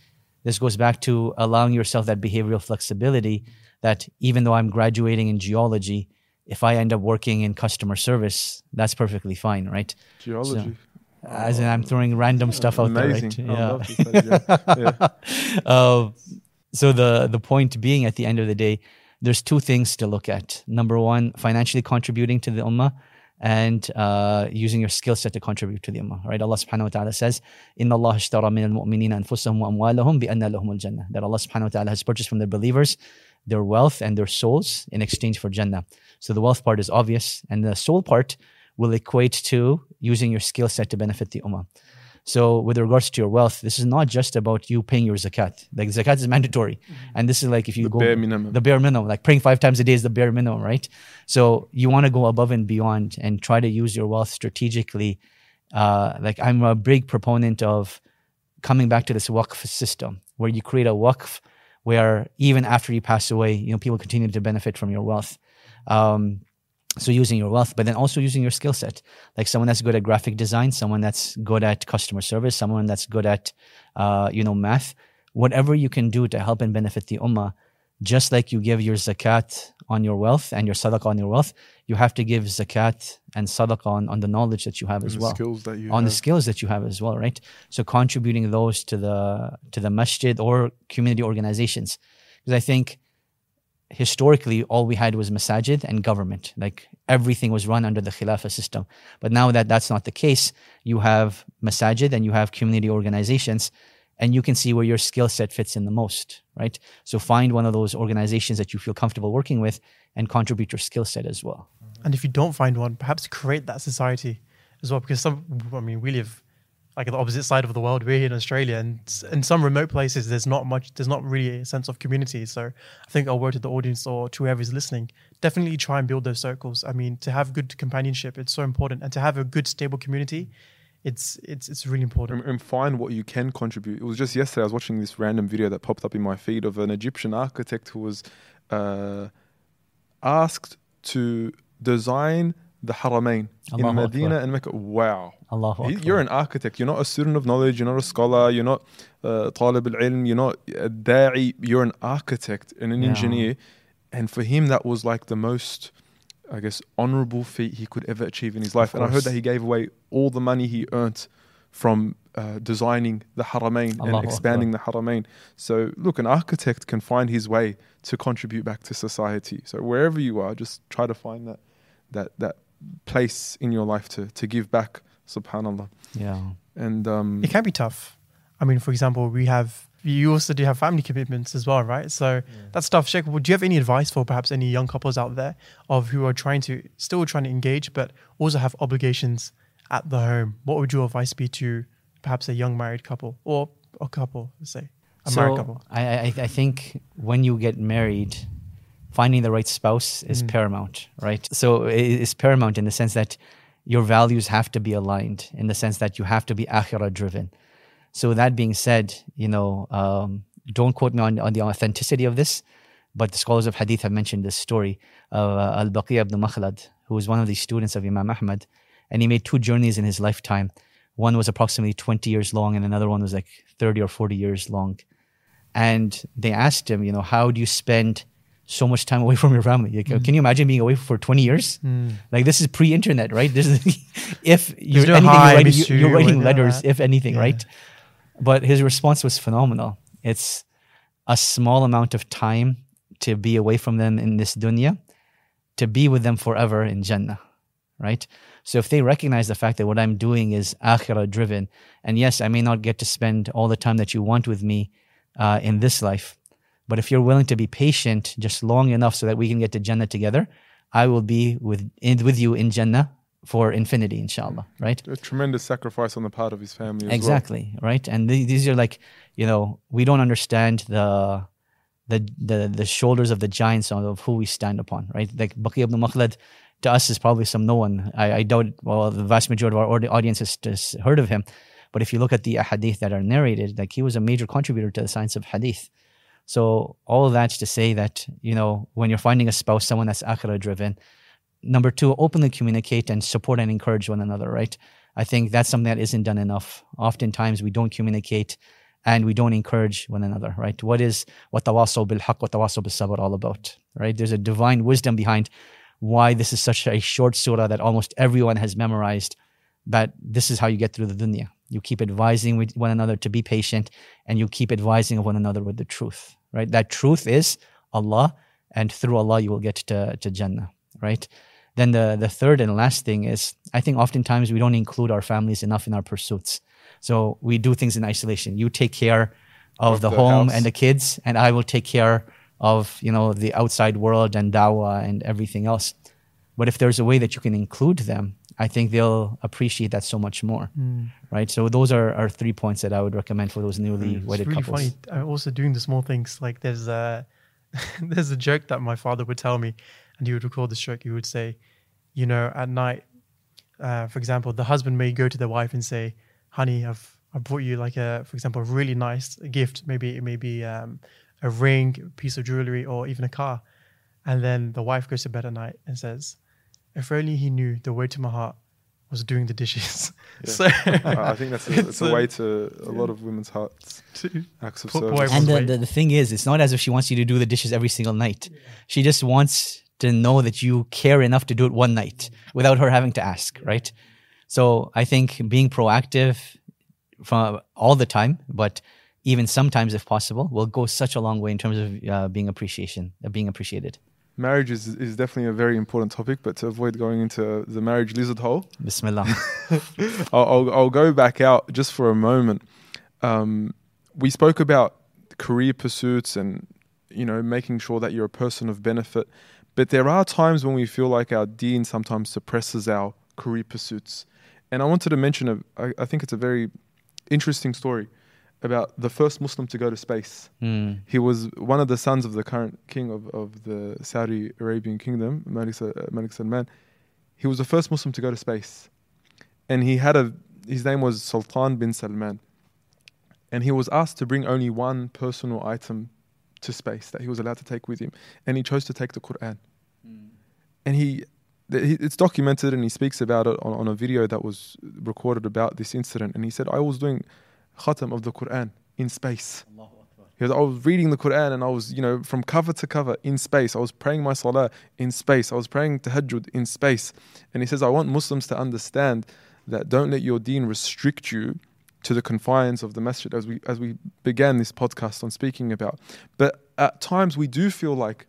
Speaker 3: this goes back to allowing yourself that behavioral flexibility that even though I'm graduating in geology, if I end up working in customer service, that's perfectly fine, right?
Speaker 1: Geology.
Speaker 3: As in, I'm throwing random stuff out
Speaker 1: Amazing.
Speaker 3: there,
Speaker 1: I
Speaker 3: right?
Speaker 1: love this idea. yeah.
Speaker 3: uh, so the the point being, at the end of the day, there's two things to look at. Number one, financially contributing to the ummah, and uh, using your skill set to contribute to the ummah. Right? Allah Subhanahu wa Taala says, "Inna Allah ishtara min al-mu'minina anfusahum wa amwalahum bi anna lahum al-jannah." That Allah Subhanahu wa Taala has purchased from the believers their wealth and their souls in exchange for Jannah. So the wealth part is obvious, and the soul part will equate to using your skill set to benefit the ummah. So, with regards to your wealth, this is not just about you paying your zakat. Like zakat is mandatory, and this is like if you
Speaker 1: The
Speaker 3: go
Speaker 1: bare minimum.
Speaker 3: the bare minimum. Like praying five times a day is the bare minimum, right? So you want to go above and beyond and try to use your wealth strategically. Uh, like I'm a big proponent of coming back to this waqf system where you create a waqf where even after you pass away, you know people continue to benefit from your wealth. Um, so using your wealth, but then also using your skill set, like someone that's good at graphic design, someone that's good at customer service, someone that's good at, uh, you know, math, whatever you can do to help and benefit the ummah. Just like you give your zakat on your wealth and your sadaqah on your wealth, you have to give zakat and sadaqah on, on the knowledge that you have as
Speaker 1: the
Speaker 3: well
Speaker 1: skills that you
Speaker 3: on the skills that you have as well, right? So contributing those to the to the masjid or community organizations, because I think historically all we had was masajid and government, like everything was run under the khilafah system. But now that that's not the case, you have masajid and you have community organizations, and you can see where your skill set fits in the most, right? So find one of those organizations that you feel comfortable working with and contribute your skill set as well.
Speaker 2: And if you don't find one, perhaps create that society as well. Because some, I mean, we live like the opposite side of the world. We're here in Australia, and in some remote places, there's not much, there's not really a sense of community. So I think I'll word to the audience or to whoever's listening, definitely try and build those circles. I mean, to have good companionship, it's so important, and to have a good, stable community, it's it's it's really important.
Speaker 1: and, find what you can contribute. It was just yesterday I was watching this random video that popped up in my feed of an Egyptian architect who was uh, asked to design the Haramain in Medina and Mecca. Wow.
Speaker 3: Allah
Speaker 1: You're an architect. You're not a student of knowledge. You're not a scholar. You're not uh, Talib al ilm. You're not a da'i. You're an architect and an
Speaker 3: yeah.
Speaker 1: engineer. And for him, that was like the most, I guess, honorable feat he could ever achieve in his life. And I heard that he gave away all the money he earned from uh, designing the Haramain and expanding the Haramain. So, look, an architect can find his way to contribute back to society. So, wherever you are, just try to find that that that place in your life to to give back. Subhanallah.
Speaker 3: yeah.
Speaker 1: And um,
Speaker 2: It can be tough. I mean, for example, we have you also do have family commitments as well, right? So that stuff, Sheikh, would you have any advice for perhaps any young couples out there of who are trying to still trying to engage but also have obligations at the home? What would your advice be to perhaps a young married couple or a couple, say, a married couple?
Speaker 3: I, I I think when you get married, finding the right spouse is
Speaker 2: Mm.
Speaker 3: paramount, right? So it is paramount in the sense that your values have to be aligned, in the sense that you have to be akhirah driven. So that being said, you know, um, don't quote me on, on the authenticity of this, but the scholars of hadith have mentioned this story of uh, Al-Baqi ibn Makhlad, who was one of the students of Imam Ahmad, and he made two journeys in his lifetime. One was approximately 20 years long, and another one was like 30 or 40 years long. And they asked him, you know, how do you spend so much time away from your family? Like,
Speaker 2: Mm.
Speaker 3: Can you imagine being away for 20 years? Like this is pre-internet, right? This is if you're
Speaker 2: no
Speaker 3: anything,
Speaker 2: hi,
Speaker 3: you're writing, you-
Speaker 2: you,
Speaker 3: you're writing letters,
Speaker 2: that.
Speaker 3: if anything,
Speaker 2: Yeah.
Speaker 3: right? But his response was phenomenal. It's a small amount of time to be away from them in this dunya, to be with them forever in Jannah, right? So if they recognize the fact that what I'm doing is akhirah driven, and yes, I may not get to spend all the time that you want with me uh, in this life, but if you're willing to be patient just long enough so that we can get to Jannah together, I will be with in, with you in Jannah for infinity, inshallah, right?
Speaker 1: A tremendous sacrifice on the part of his family. As
Speaker 3: exactly right? And th- these are like you know we don't understand the the the the shoulders of the giants of who we stand upon right? Like Baqi ibn Makhlad to us is probably some no one. I, I doubt well the vast majority of our audience has just heard of him. But if you look at the hadith that are narrated like he was a major contributor to the science of hadith so all that's to say that you know when you're finding a spouse someone that's akhirah driven number two openly communicate and support and encourage one another right? I think that's something that isn't done enough. Oftentimes we don't communicate and we don't encourage one another right? What is what tawasaw bil haqq wa tawasaw bil sabr all about right? There's a divine wisdom behind why this is such a short surah that almost everyone has memorized that this is how you get through the dunya you keep advising with one another to be patient and you keep advising of one another with the truth right that truth is allah and through allah you will get to, to jannah right then the, the third and last thing is I think oftentimes we don't include our families enough in our pursuits. So we do things in isolation. You take care of,
Speaker 1: Of
Speaker 3: the,
Speaker 1: the
Speaker 3: home
Speaker 1: house.
Speaker 3: and the kids, and I will take care of you know the outside world and dawah and everything else. But if there's a way that you can include them, I think they'll appreciate that so much more, right? So those are, are three points that I would recommend for those newly
Speaker 2: It's
Speaker 3: wedded
Speaker 2: really
Speaker 3: couples.
Speaker 2: funny. Uh, also doing the small things like there's a there's a joke that my father would tell me, and he would record this joke. He would say, you know, at night, uh, for example, the husband may go to the wife and say, "Honey, I've I brought you like a, for example, a really nice gift. Maybe it may be um, a ring, piece of jewelry, or even a car." And then the wife goes to bed at night and says, "If only he knew the way to my heart was doing the dishes." so
Speaker 1: I I think that's a, it's
Speaker 2: It's
Speaker 1: a
Speaker 2: a-
Speaker 1: way to a lot of women's hearts.
Speaker 2: to-
Speaker 1: Acts of
Speaker 2: Put
Speaker 1: service.
Speaker 2: wife-
Speaker 3: And the, the, the thing is, it's not as if she wants you to do the dishes every single night. She just wants to know that you care enough to do it one night without her having to ask, right? So I think being proactive from all the time, but even sometimes if possible, will go such a long way in terms of uh, being appreciation, uh, being appreciated.
Speaker 1: Marriage is, is definitely a very important topic, but to avoid going into the marriage lizard hole,
Speaker 3: Bismillah.
Speaker 1: I'll, I'll, I'll go back out just for a moment. Um, we spoke about career pursuits and you know making sure that you're a person of benefit, but there are times when we feel like our dean sometimes suppresses our career pursuits. And I wanted to mention a, I, I think it's a very interesting story about the first Muslim to go to space.
Speaker 3: Mm.
Speaker 1: He was one of the sons of the current king of, of the Saudi Arabian kingdom, Malik, uh, Malik Salman. He was the first Muslim to go to space. And he had a, his name was Sultan bin Salman. And he was asked to bring only one personal item to space that he was allowed to take with him. And he chose to take the Quran. And he, he, it's documented and he speaks about it on, on a video that was recorded about this incident. And he said, I was doing khatam of the Quran in space. I was reading the Quran and I was, you know, from cover to cover in space. I was praying my salah in space. I was praying tahajjud in space. And he says, I want Muslims to understand that don't let your deen restrict you to the confines of the masjid as we as we began this podcast on speaking about. But at times we do feel like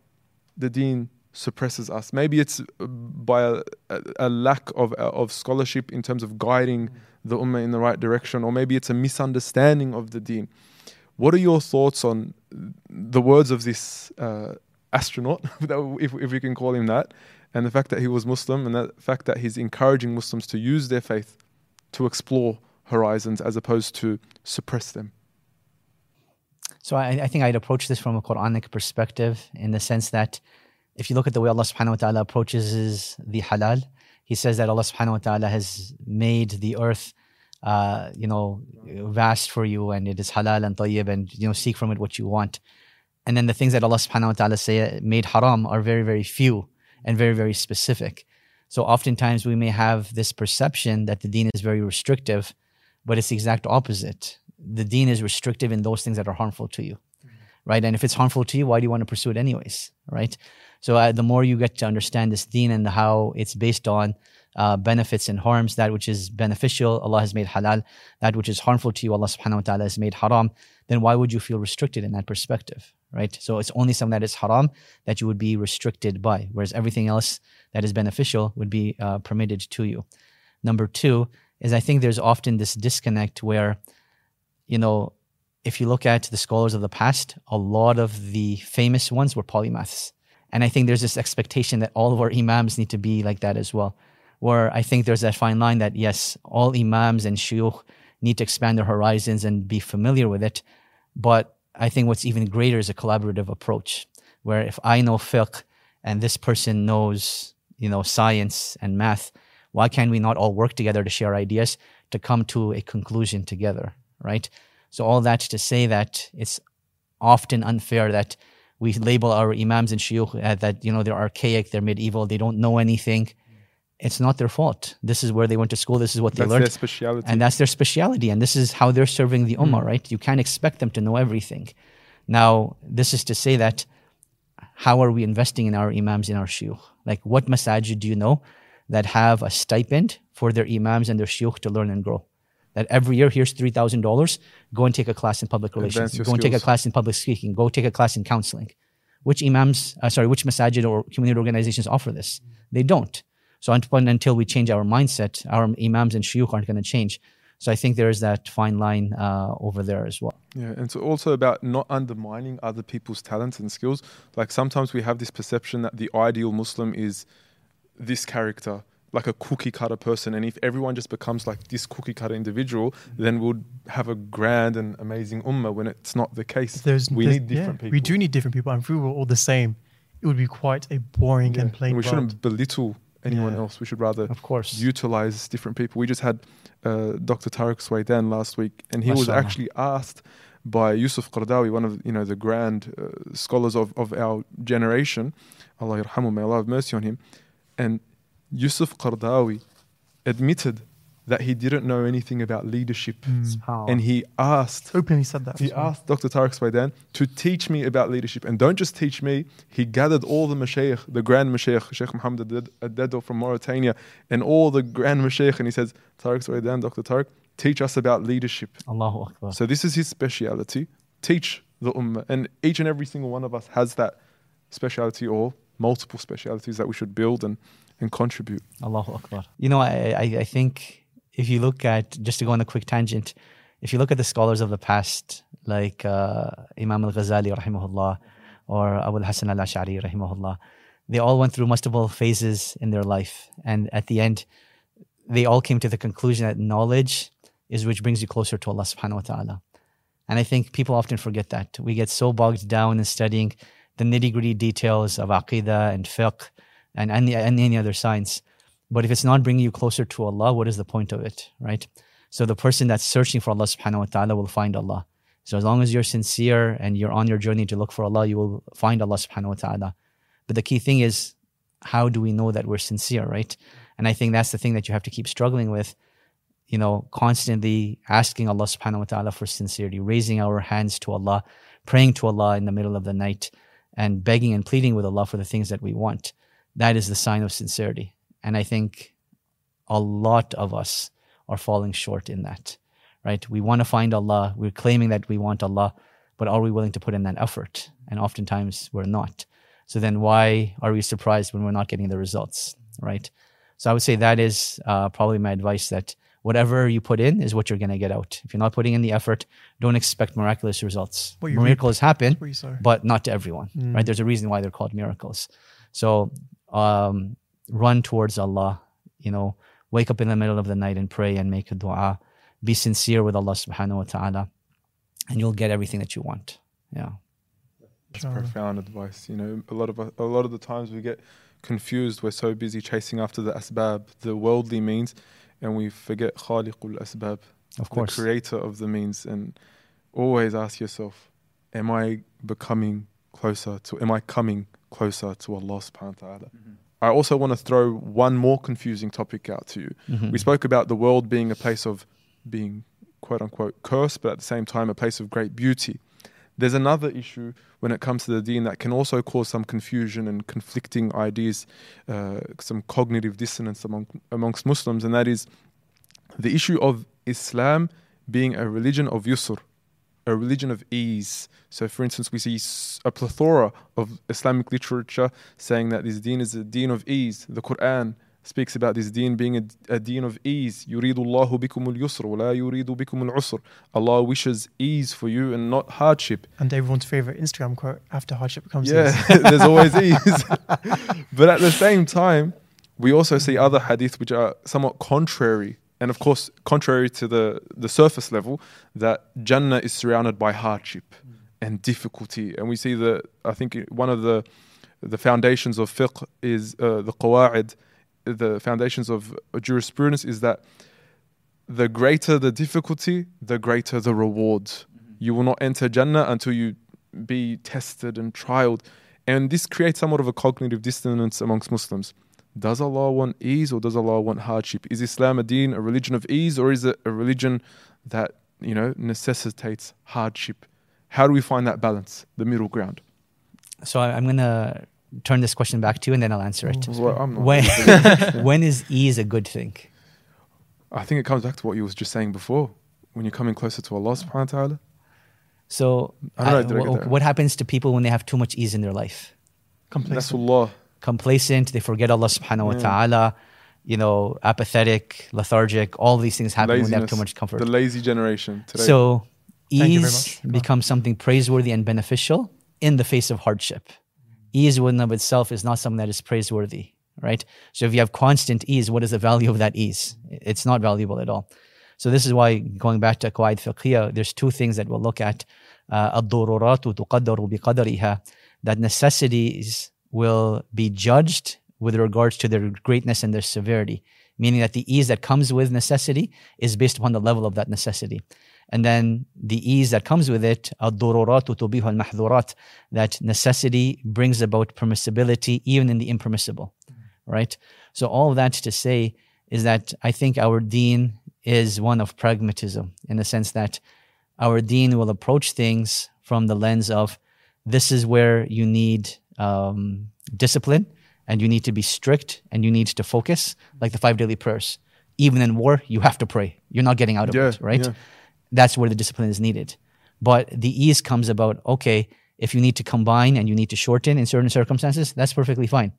Speaker 1: the deen suppresses us. Maybe it's uh, by a, a, lack of uh, of scholarship in terms of guiding the ummah in the right direction, or maybe it's a misunderstanding of the deen. What are your thoughts on the words of this uh, astronaut, if, if we can call him that, and the fact that he was Muslim and the fact that he's encouraging Muslims to use their faith to explore horizons as opposed to suppress them?
Speaker 3: So I, I, think I'd approach this from a Quranic perspective in the sense that if you look at the way Allah subhanahu wa ta'ala approaches the halal, He says that Allah subhanahu wa ta'ala has made the earth uh, you know, vast for you and it is halal and tayyib and you know, seek from it what you want. And then the things that Allah subhanahu wa ta'ala say made haram are very, very few and very, very specific. So oftentimes we may have this perception that the deen is very restrictive, but it's the exact opposite. The deen is restrictive in those things that are harmful to you, right? And if it's harmful to you, why do you want to pursue it anyways, right? So uh, the more you get to understand this deen and how it's based on uh, benefits and harms, that which is beneficial, Allah has made halal, that which is harmful to you, Allah subhanahu wa ta'ala has made haram, then why would you feel restricted in that perspective, right? So it's only something that is haram that you would be restricted by, whereas everything else that is beneficial would be uh, permitted to you. Number two is I think there's often this disconnect where, you know, if you look at the scholars of the past, a lot of the famous ones were polymaths. And I think there's this expectation that all of our imams need to be like that as well. Where I think there's that fine line that yes, all imams and shuyukh need to expand their horizons and be familiar with it. But I think what's even greater is a collaborative approach, where if I know fiqh and this person knows, you know, science and math, why can't we not all work together to share ideas to come to a conclusion together, right? So all that to say that it's often unfair that we label our imams and shuyukh uh, that you know they're archaic, they're medieval, they don't know anything. It's not their fault. This is where they went to school. This is what they
Speaker 1: that's
Speaker 3: learned.
Speaker 1: Their speciality.
Speaker 3: And that's their speciality. And this is how they're serving the ummah, mm. right? You can't expect them to know everything. Now, this is to say that how are we investing in our imams, in our shuyukh? Like, what masajid do you know that have a stipend for their imams and their shuyukh to learn and grow? That every year here's three thousand dollars. Go and take a class in public relations. Go skills. and take a class in public speaking. Go take a class in counseling. Which imams, uh, sorry, which masajid or community organizations offer this? They don't. So until we change our mindset, our imams and shuyukh aren't going to change. So I think there is that fine line uh, over there as well.
Speaker 1: Yeah, and so also about not undermining other people's talents and skills. Like sometimes we have this perception that the ideal Muslim is this character like a cookie cutter person. And if everyone just becomes like this cookie cutter individual, then we'll have a grand and amazing ummah when it's not the case.
Speaker 2: There's,
Speaker 1: we
Speaker 2: there's,
Speaker 1: need different
Speaker 2: yeah,
Speaker 1: people.
Speaker 2: We do need different people. And if we were all the same, it would be quite a boring yeah. and plain
Speaker 1: and We
Speaker 2: world.
Speaker 1: shouldn't belittle anyone yeah. else. We should rather
Speaker 3: of course.
Speaker 1: utilize different people. We just had uh, Dr. Tariq Swaidan last week, and he was actually asked by Yusuf Qaradawi, one of you know the grand uh, scholars of, of our generation, Allah yarhamu, may Allah have mercy on him, and Yusuf Qardawi admitted that he didn't know anything about leadership.
Speaker 2: Mm.
Speaker 1: And he asked
Speaker 2: openly said that.
Speaker 1: He well. asked Dr. Tariq Swaidan to teach me about leadership. And don't just teach me, he gathered all the mashayikh, the grand mashayikh, Sheikh Muhammad Adedo from Mauritania, and all the grand mashayikh, and he says, Tariq Swaidan, Dr. Tariq, teach us about leadership.
Speaker 3: Allahu Akbar.
Speaker 1: So this is his speciality. Teach the ummah. And each and every single one of us has that speciality or multiple specialities that we should build and and contribute.
Speaker 3: Allahu Akbar. You know, I, I, I think if you look at, just to go on a quick tangent, if you look at the scholars of the past, like uh, Imam al Ghazali, rahimahullah, or Abu al Hasan al Ash'ari, rahimahullah, they all went through multiple phases in their life. And at the end, they all came to the conclusion that knowledge is which brings you closer to Allah subhanahu wa ta'ala. And I think people often forget that. We get so bogged down in studying the nitty gritty details of aqidah and fiqh and any, any other science. But if it's not bringing you closer to Allah, what is the point of it, right? So the person that's searching for Allah subhanahu wa ta'ala will find Allah. So as long as you're sincere and you're on your journey to look for Allah, you will find Allah subhanahu wa ta'ala. But the key thing is, how do we know that we're sincere, right? And I think that's the thing that you have to keep struggling with, you know, constantly asking Allah subhanahu wa ta'ala for sincerity, raising our hands to Allah, praying to Allah in the middle of the night, and begging and pleading with Allah for the things that we want that is the sign of sincerity. And I think a lot of us are falling short in that, right? We want to find Allah. We're claiming that we want Allah, but are we willing to put in that effort? And oftentimes we're not. So then why are we surprised when we're not getting the results, right? So I would say that is uh, probably my advice that whatever you put in is what you're going to get out. If you're not putting in the effort, don't expect miraculous results.
Speaker 2: Reap
Speaker 3: Miracles happen,
Speaker 2: What you saw.
Speaker 3: but not to everyone,
Speaker 2: Mm.
Speaker 3: right? There's a reason why they're called miracles. So um, run towards Allah, you know, wake up in the middle of the night and pray and make a dua. Be sincere with Allah subhanahu wa ta'ala, and you'll get everything that you want. Yeah.
Speaker 1: That's profound advice. You know, a lot of us- a lot of the times we get confused. We're so busy chasing after the asbab, the worldly means, and we forget khaliqul asbab,
Speaker 3: Of course.
Speaker 1: the creator of the means. And always ask yourself, am I becoming closer to? Am I coming closer to Allah Subhanahu wa Taala? I also want to throw one more confusing topic out to you.
Speaker 3: Mhm.
Speaker 1: We spoke about the world being a place of being quote unquote cursed, but at the same time a place of great beauty. There's another issue when it comes to the deen that can also cause some confusion and conflicting ideas, uh, some cognitive dissonance among, amongst Muslims, and that is the issue of Islam being a religion of yusr, a religion of ease. So, for instance, we see s- a plethora of Islamic literature saying that this deen is a deen of ease. The Quran speaks about this deen being a, a deen of ease. يُرِيدُ اللَّهُ بِكُمُ الْيُسْرَ وَلَا يُرِيدُ بِكُمُ الْعُسْرَ Allah wishes ease for you and not hardship.
Speaker 2: And everyone's favorite Instagram quote: "After hardship comes
Speaker 1: Yeah,
Speaker 2: ease."
Speaker 1: there's always ease. but at the same time, we also see other hadith which are somewhat contrary. and of course, contrary to the, the surface level, that Jannah is surrounded by hardship and difficulty. And we see that, I think one of the, the foundations of fiqh is uh, the qawa'id, the foundations of jurisprudence is that the greater the difficulty, the greater the reward. You will not enter Jannah until you be tested and trialed. And this creates somewhat of a cognitive dissonance amongst Muslims. Does Allah want ease or does Allah want hardship? Is Islam a deen, a religion of ease, or is it a religion that, you know, necessitates hardship? How do we find that balance, the middle ground?
Speaker 3: So I- I'm going to turn this question back to you and then I'll answer it.
Speaker 1: Well, I'm not
Speaker 3: When, when is ease a good thing?
Speaker 1: I think it comes back to what you was just saying before. When you're coming closer to Allah subhanahu wa ta'ala.
Speaker 3: So,
Speaker 1: I don't know, I get
Speaker 3: wh-
Speaker 1: that
Speaker 3: what happens to people when they have too much ease in their life?
Speaker 1: That's
Speaker 2: Complacent.
Speaker 1: Allah.
Speaker 3: Complacent, they forget Allah subhanahu wa
Speaker 1: Yeah.
Speaker 3: ta'ala, you know, apathetic, lethargic, all these things happen when they have too
Speaker 1: Laziness.
Speaker 3: much comfort.
Speaker 1: The lazy generation today.
Speaker 3: So,
Speaker 2: Thank you very
Speaker 3: ease
Speaker 2: much.
Speaker 3: becomes something praiseworthy and beneficial in the face of hardship. Ease within of itself is not something that is praiseworthy, right? So if you have constant ease, what is the value of that ease? It's not valuable at all. So this is why going back to Qawaid Fiqhiyah, there's two things that we'll look at. Uh, الضرورات تقدر بقدرها that necessities will be judged with regards to their greatness and their severity, meaning that the ease that comes with necessity is based upon the level of that necessity. And then the ease that comes with it, mahdurat, that necessity brings about permissibility even in the impermissible, right? So all that to say is that I think our deen is one of pragmatism in the sense that our deen will approach things from the lens of this is where you need um, discipline and you need to be strict and you need to focus, like the five daily prayers. Even in war, you have to pray. You're not getting out of
Speaker 1: Yeah,
Speaker 3: it, right?
Speaker 1: yeah.
Speaker 3: That's where the discipline is needed. But the ease comes about, okay, if you need to combine and you need to shorten in certain circumstances, that's perfectly fine,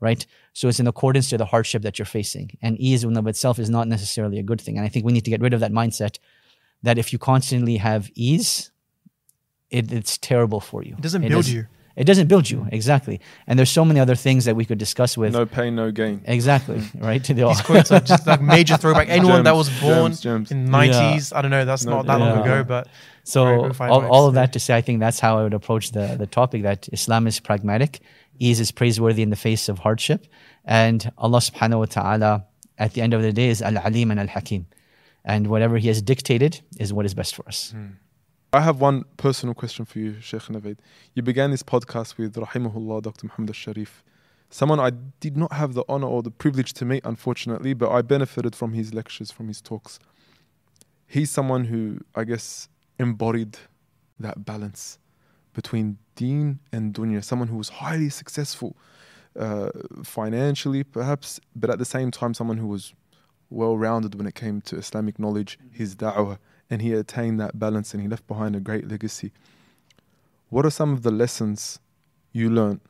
Speaker 3: right? So it's in accordance to the hardship that you're facing. And ease in and of itself is not necessarily a good thing. And I think we need to get rid of that mindset that if you constantly have ease, it, it's terrible for you.
Speaker 2: It doesn't build
Speaker 3: is-
Speaker 2: you.
Speaker 3: It doesn't build you, exactly. And there's so many other things that we could discuss with.
Speaker 1: no pain, no gain.
Speaker 3: Exactly, right? They all-
Speaker 2: These quotes are just like major throwback. Anyone that was born
Speaker 1: gems, gems.
Speaker 2: in nineties, I don't know, that's
Speaker 1: No,
Speaker 2: not that long ago, but
Speaker 3: So
Speaker 2: Very good five
Speaker 3: all, all of that to say, I think that's how I would approach the, the topic that Islam is pragmatic, ease is praiseworthy in the face of hardship, and Allah subhanahu wa ta'ala at the end of the day is Al-Alim and Al-Hakim. And whatever He has dictated is what is best for us. Hmm.
Speaker 1: I have one personal question for you, Sheikh Navaid. You began this podcast with Rahimahullah, Dr. Muhammad al-Sharif. Someone I did not have the honor or the privilege to meet, unfortunately, but I benefited from his lectures, from his talks. He's someone who, I guess, embodied that balance between deen and dunya. Someone who was highly successful uh, financially, perhaps, but at the same time, someone who was well rounded when it came to Islamic knowledge, his da'wah, and he attained that balance and he left behind a great legacy. What are some of the lessons you learned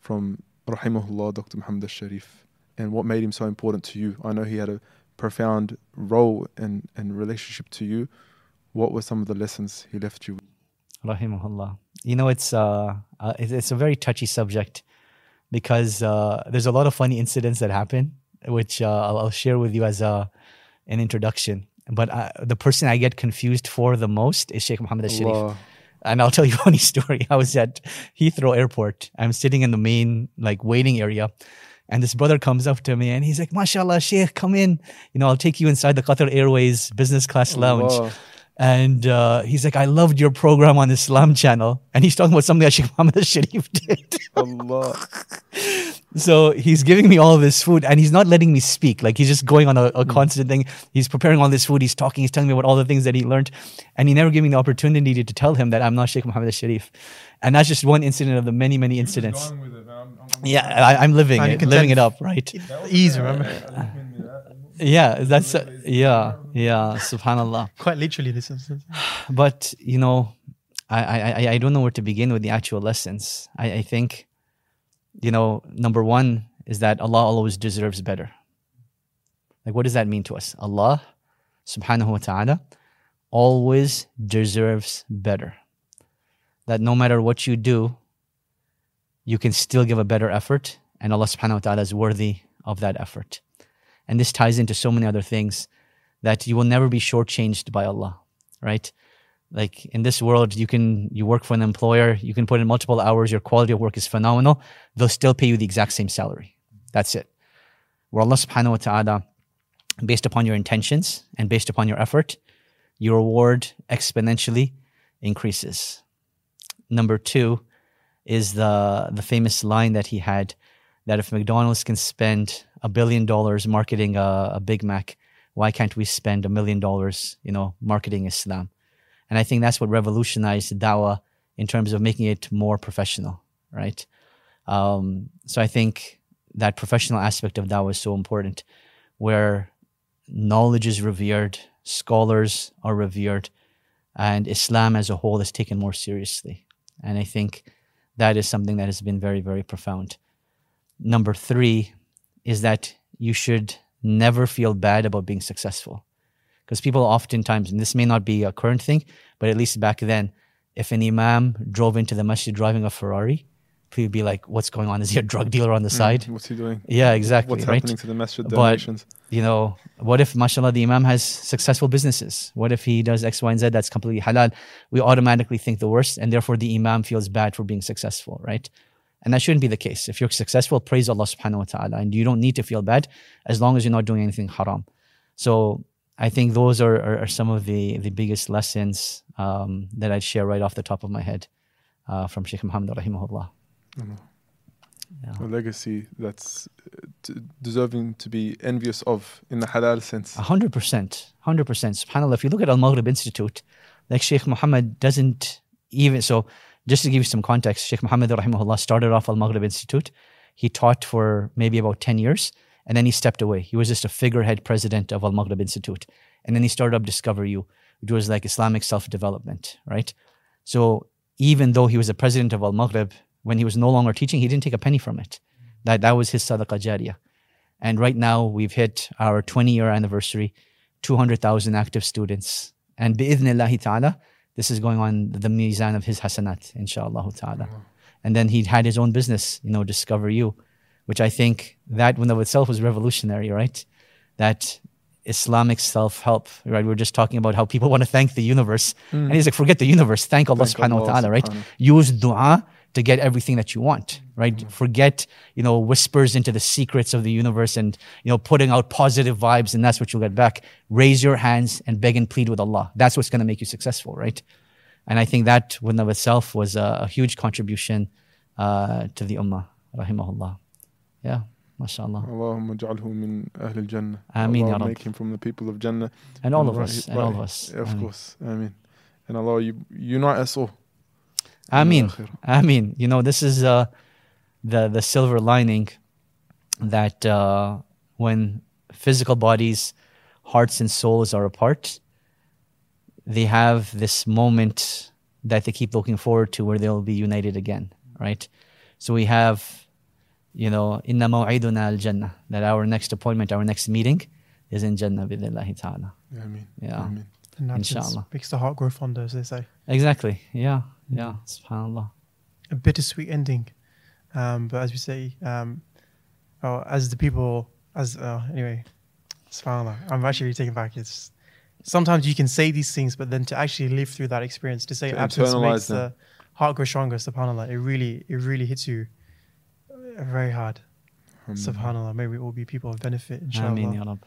Speaker 1: from Rahimahullah, Dr. Muhammad al Sharif, and what made him so important to you? I know he had a profound role and, and relationship to you, what were some of the lessons he left you with?
Speaker 3: Rahimahullah. You know, it's uh, uh it's, a very touchy subject because uh, there's a lot of funny incidents that happen, which uh, I'll, I'll share with you as a an introduction. But uh, the person I get confused for the most is Sheikh Muhammad al Sharif. And I'll tell you a funny story. I was at Heathrow Airport. I'm sitting in the main like waiting area. And this brother comes up to me and he's like, MashaAllah, Sheikh, come in. You know, I'll take you inside the Qatar Airways business class lounge.
Speaker 1: Allah.
Speaker 3: And uh, he's like, I loved your program on Islam channel. And he's talking about something that Sheikh Muhammad al-Sharif did.
Speaker 1: Allah.
Speaker 3: so he's giving me all of this food and he's not letting me speak. Like he's just going on a, a constant thing. He's preparing all this food. He's talking. He's telling me about all the things that he learned. And he never gave me the opportunity to, to tell him that I'm not Sheikh Muhammad al-Sharif. And that's just one incident of the many, many incidents. Yeah, I, I'm living it, living it up, right?
Speaker 2: Ease, remember?
Speaker 3: Yeah, that's, uh, yeah, yeah, subhanAllah.
Speaker 2: Quite literally, this instance.
Speaker 3: but you know I, I I- I don't know where to begin with the actual lessons I, I think you know number one is that allah always deserves better. Like what does that mean to us? Allah subhanahu wa ta'ala always deserves better. That no matter what you do you can still give a better effort and allah subhanahu wa ta'ala is worthy of that effort. And this ties into so many other things that you will never be shortchanged by allah right like in this world you can you work for an employer you can put in multiple hours your quality of work is phenomenal they'll still pay you the exact same salary. That's it. Where allah subhanahu wa ta'ala based upon your intentions and based upon your effort your reward exponentially increases. Number two is the the famous line that he had that if mcdonald's can spend a billion dollars marketing a, a big mac why can't we spend a million dollars you know marketing islam and I think that's what revolutionized dawah in terms of making it more professional, right? Um, so I think that professional aspect of dawah is so important, where knowledge is revered, scholars are revered, and Islam as a whole is taken more seriously. And I think that is something that has been very, very profound. Number three is that you should never feel bad about being successful because people oftentimes, and this may not be a current thing, but at least back then, if an imam drove into the masjid driving a Ferrari, people would be like, "What's going on? Is he a drug dealer on the mm, side?"
Speaker 1: What's he doing?
Speaker 3: Yeah, exactly.
Speaker 1: What's
Speaker 3: right.
Speaker 1: happening to the masjid donations?
Speaker 3: But- You know, what if, mashallah, the imam has successful businesses? What if he does X, Y, and Z that's completely halal? We automatically think the worst, and therefore the imam feels bad for being successful, right? And that shouldn't be the case. If you're successful, praise Allah subhanahu wa ta'ala. And you don't need to feel bad as long as you're not doing anything haram. So I think those are, are, are some of the, the biggest lessons um, that I'd share right off the top of my head uh, from Sheikh Muhammad rahimahullah.
Speaker 1: A legacy that's uh, t- deserving to be envious of in the halal sense.
Speaker 3: A hundred percent, hundred percent. Subhanallah. If you look at Al Maghrib Institute, like Sheikh Muhammad doesn't even so. Just to give you some context, Sheikh Muhammad rahimahullah started off Al Maghrib Institute. He taught for maybe about ten years, and then he stepped away. He was just a figurehead president of Al Maghrib Institute, and then he started up Discover You, which was like Islamic self development, right? So even though he was the president of Al Maghrib, when he was no longer teaching, he didn't take a penny from it. That that was his sadaqah jariyah. And right now we've hit our 20 year anniversary, 200,000 active students. And bi'idhnillahi ta'ala, this is going on the mizan of his hasanat, inshallah ta'ala. Mm-hmm. And then he had his own business, you know, Discover You, which I think that in of itself was revolutionary, right? That Islamic self help, right? We are just talking about how people want to thank the universe. And he's like, forget the universe, thank Allah
Speaker 1: Thank
Speaker 3: subhanahu wa ta'ala, right? Use dua to get everything that you want, right? Forget, you know, whispers into the secrets of the universe and, you know, putting out positive vibes and that's what you'll get back. Raise your hands and beg and plead with Allah. That's what's going to make you successful, right? And I think that within of itself was a, a huge contribution uh, to the ummah, rahimahullah. Yeah, mashallah.
Speaker 1: Allahumma ja'alhu min Ahl al-Jannah.
Speaker 3: Ameen, Ya
Speaker 1: Allah
Speaker 3: Rabb.
Speaker 1: make him from the people of Jannah.
Speaker 3: And all of
Speaker 1: right-
Speaker 3: us, and all of us.
Speaker 1: Of
Speaker 3: Ameen.
Speaker 1: course. Ameen. And Allah, you unite us all.
Speaker 3: Ameen. Ameen. You know, this is uh, the the silver lining that uh, when physical bodies, hearts, and souls are apart, they have this moment that they keep looking forward to where they'll be united again, right? So we have, you know, inna maw'iduna al jannah, that our next appointment, our next meeting is in Jannah bi'idhnillahi ta'ala.
Speaker 1: Ameen.
Speaker 3: Yeah.
Speaker 1: Ameen.
Speaker 2: And that just
Speaker 3: Inshallah.
Speaker 2: makes the heart grow fonder, as they say.
Speaker 3: Exactly. Yeah. Yeah. Subhanallah.
Speaker 2: a bittersweet ending. Um, but as we say, um, oh, as the people, as uh, anyway, subhanAllah, I'm actually taking back. It's sometimes you can say these things, but then to actually live through that experience, to say
Speaker 1: To
Speaker 2: absence
Speaker 1: internalize
Speaker 2: makes
Speaker 1: them.
Speaker 2: the heart grow stronger. Subhanallah, it really, it really hits you very hard. Subhanallah, may we all be people of benefit, inshallah.
Speaker 3: Ameen,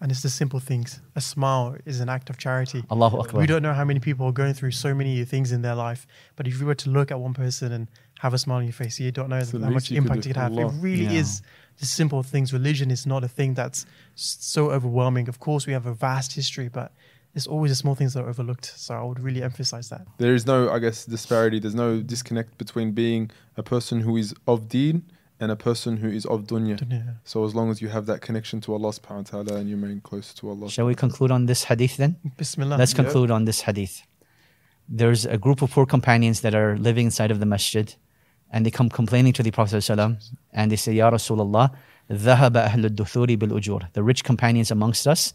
Speaker 2: And it's the simple things. A smile is an act of charity.
Speaker 3: Allahu Akbar.
Speaker 2: We don't know how many people are going through so many things in their life, but if you were to look at one person and have a smile on your face, you don't know
Speaker 1: It's the
Speaker 2: how much
Speaker 1: least you could
Speaker 2: impact it could have. It really
Speaker 3: Yeah.
Speaker 2: is the simple things. Religion is not a thing that's so overwhelming. Of course, we have a vast history, but it's always the small things that are overlooked. So I would really emphasize that.
Speaker 1: There is no, I guess, disparity. There's no disconnect between being a person who is of deen and a person who is of dunya.
Speaker 2: Dunya.
Speaker 1: So as long as you have that connection to Allah subhanahu wa ta'ala and you remain close to Allah.
Speaker 3: Shall we conclude on this hadith then?
Speaker 2: Bismillah.
Speaker 3: Let's
Speaker 1: Yeah.
Speaker 3: conclude on this hadith. There's a group of poor companions that are living inside of the masjid and they come complaining to the Prophet ﷺ and they say, Ya Rasulullah, ذهب أهل الدثور بالأجور. The rich companions amongst us,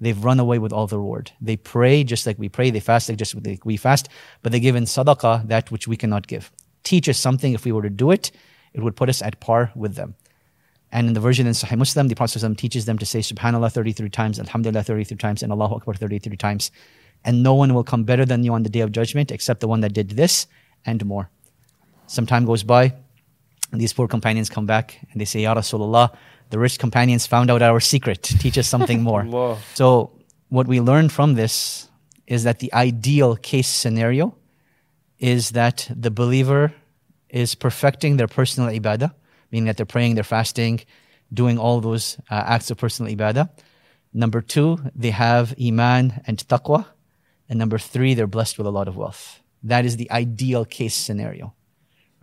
Speaker 3: they've run away with all the reward. They pray just like we pray, they fast like just like we fast, but they give in sadaqah that which we cannot give. Teach us something, if we were to do it, it would put us at par with them. And in the version in Sahih Muslim, the Prophet ﷺ teaches them to say Subhanallah 33 times, Alhamdulillah 33 times, and Allahu Akbar 33 times. And no one will come better than you on the day of judgment except the one that did this and more. Some time goes by, and these poor companions come back and they say, Ya Rasulullah, the rich companions found out our secret. Teach us something more. So, what we learn from this is that the ideal case scenario is that the believer is perfecting their personal ibadah, meaning that they're praying, they're fasting, doing all those uh, acts of personal ibadah. Number two, they have iman and taqwa. And number three, they're blessed with a lot of wealth. That is the ideal case scenario,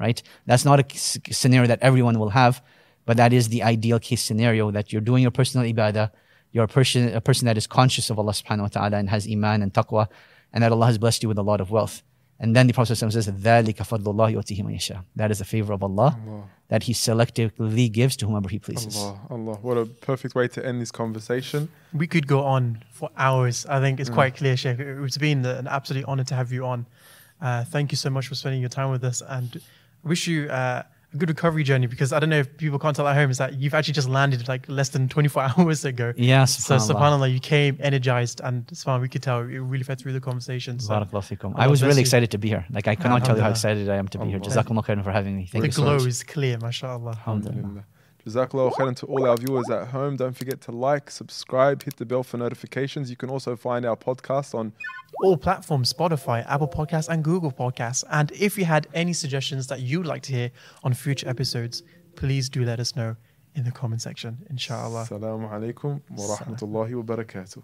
Speaker 3: right? That's not a scenario that everyone will have, but that is the ideal case scenario that you're doing your personal ibadah, you're a person, a person that is conscious of Allah subhanahu wa ta'ala and has iman and taqwa, and that Allah has blessed you with a lot of wealth. And then the Prophet ﷺ says, ذَلِكَ فَضْلُ اللَّهِ يُؤْتِيهِ مَن يَشَاءُ. That is a favor of Allah
Speaker 1: Allah.
Speaker 3: that He selectively gives to whomever He pleases.
Speaker 1: Allah. Allah. What a perfect way to end this conversation.
Speaker 2: We could go on for hours. I think it's quite clear, Sheikh. It's been an absolute honor to have you on. Uh, thank you so much for spending your time with us and wish you uh, a good recovery journey because I don't know if people can't tell at home is that you've actually just landed like less than 24 hours ago.
Speaker 3: Yeah,
Speaker 2: So
Speaker 3: subhanAllah.
Speaker 2: you came energized and subhanAllah, we could tell it really fed through the conversation. So.
Speaker 3: I was really
Speaker 2: you.
Speaker 3: excited to be here. Like I cannot tell you how excited I am to be here.
Speaker 1: Allah.
Speaker 3: Jazakumullah khairan for having me. Thank
Speaker 2: the
Speaker 3: you so
Speaker 2: glow
Speaker 3: much.
Speaker 2: is clear, mashallah.
Speaker 1: Alhamdulillah. Jazakallah khairan to all our viewers at home. Don't forget to like, subscribe, hit the bell for notifications. You can also find our podcast on
Speaker 2: all platforms Spotify, Apple Podcasts, and Google Podcasts. And if you had any suggestions that you'd like to hear on future episodes, please do let us know in the comment section, inshallah.
Speaker 1: Assalamu alaikum wa rahmatullahi wa barakatuh.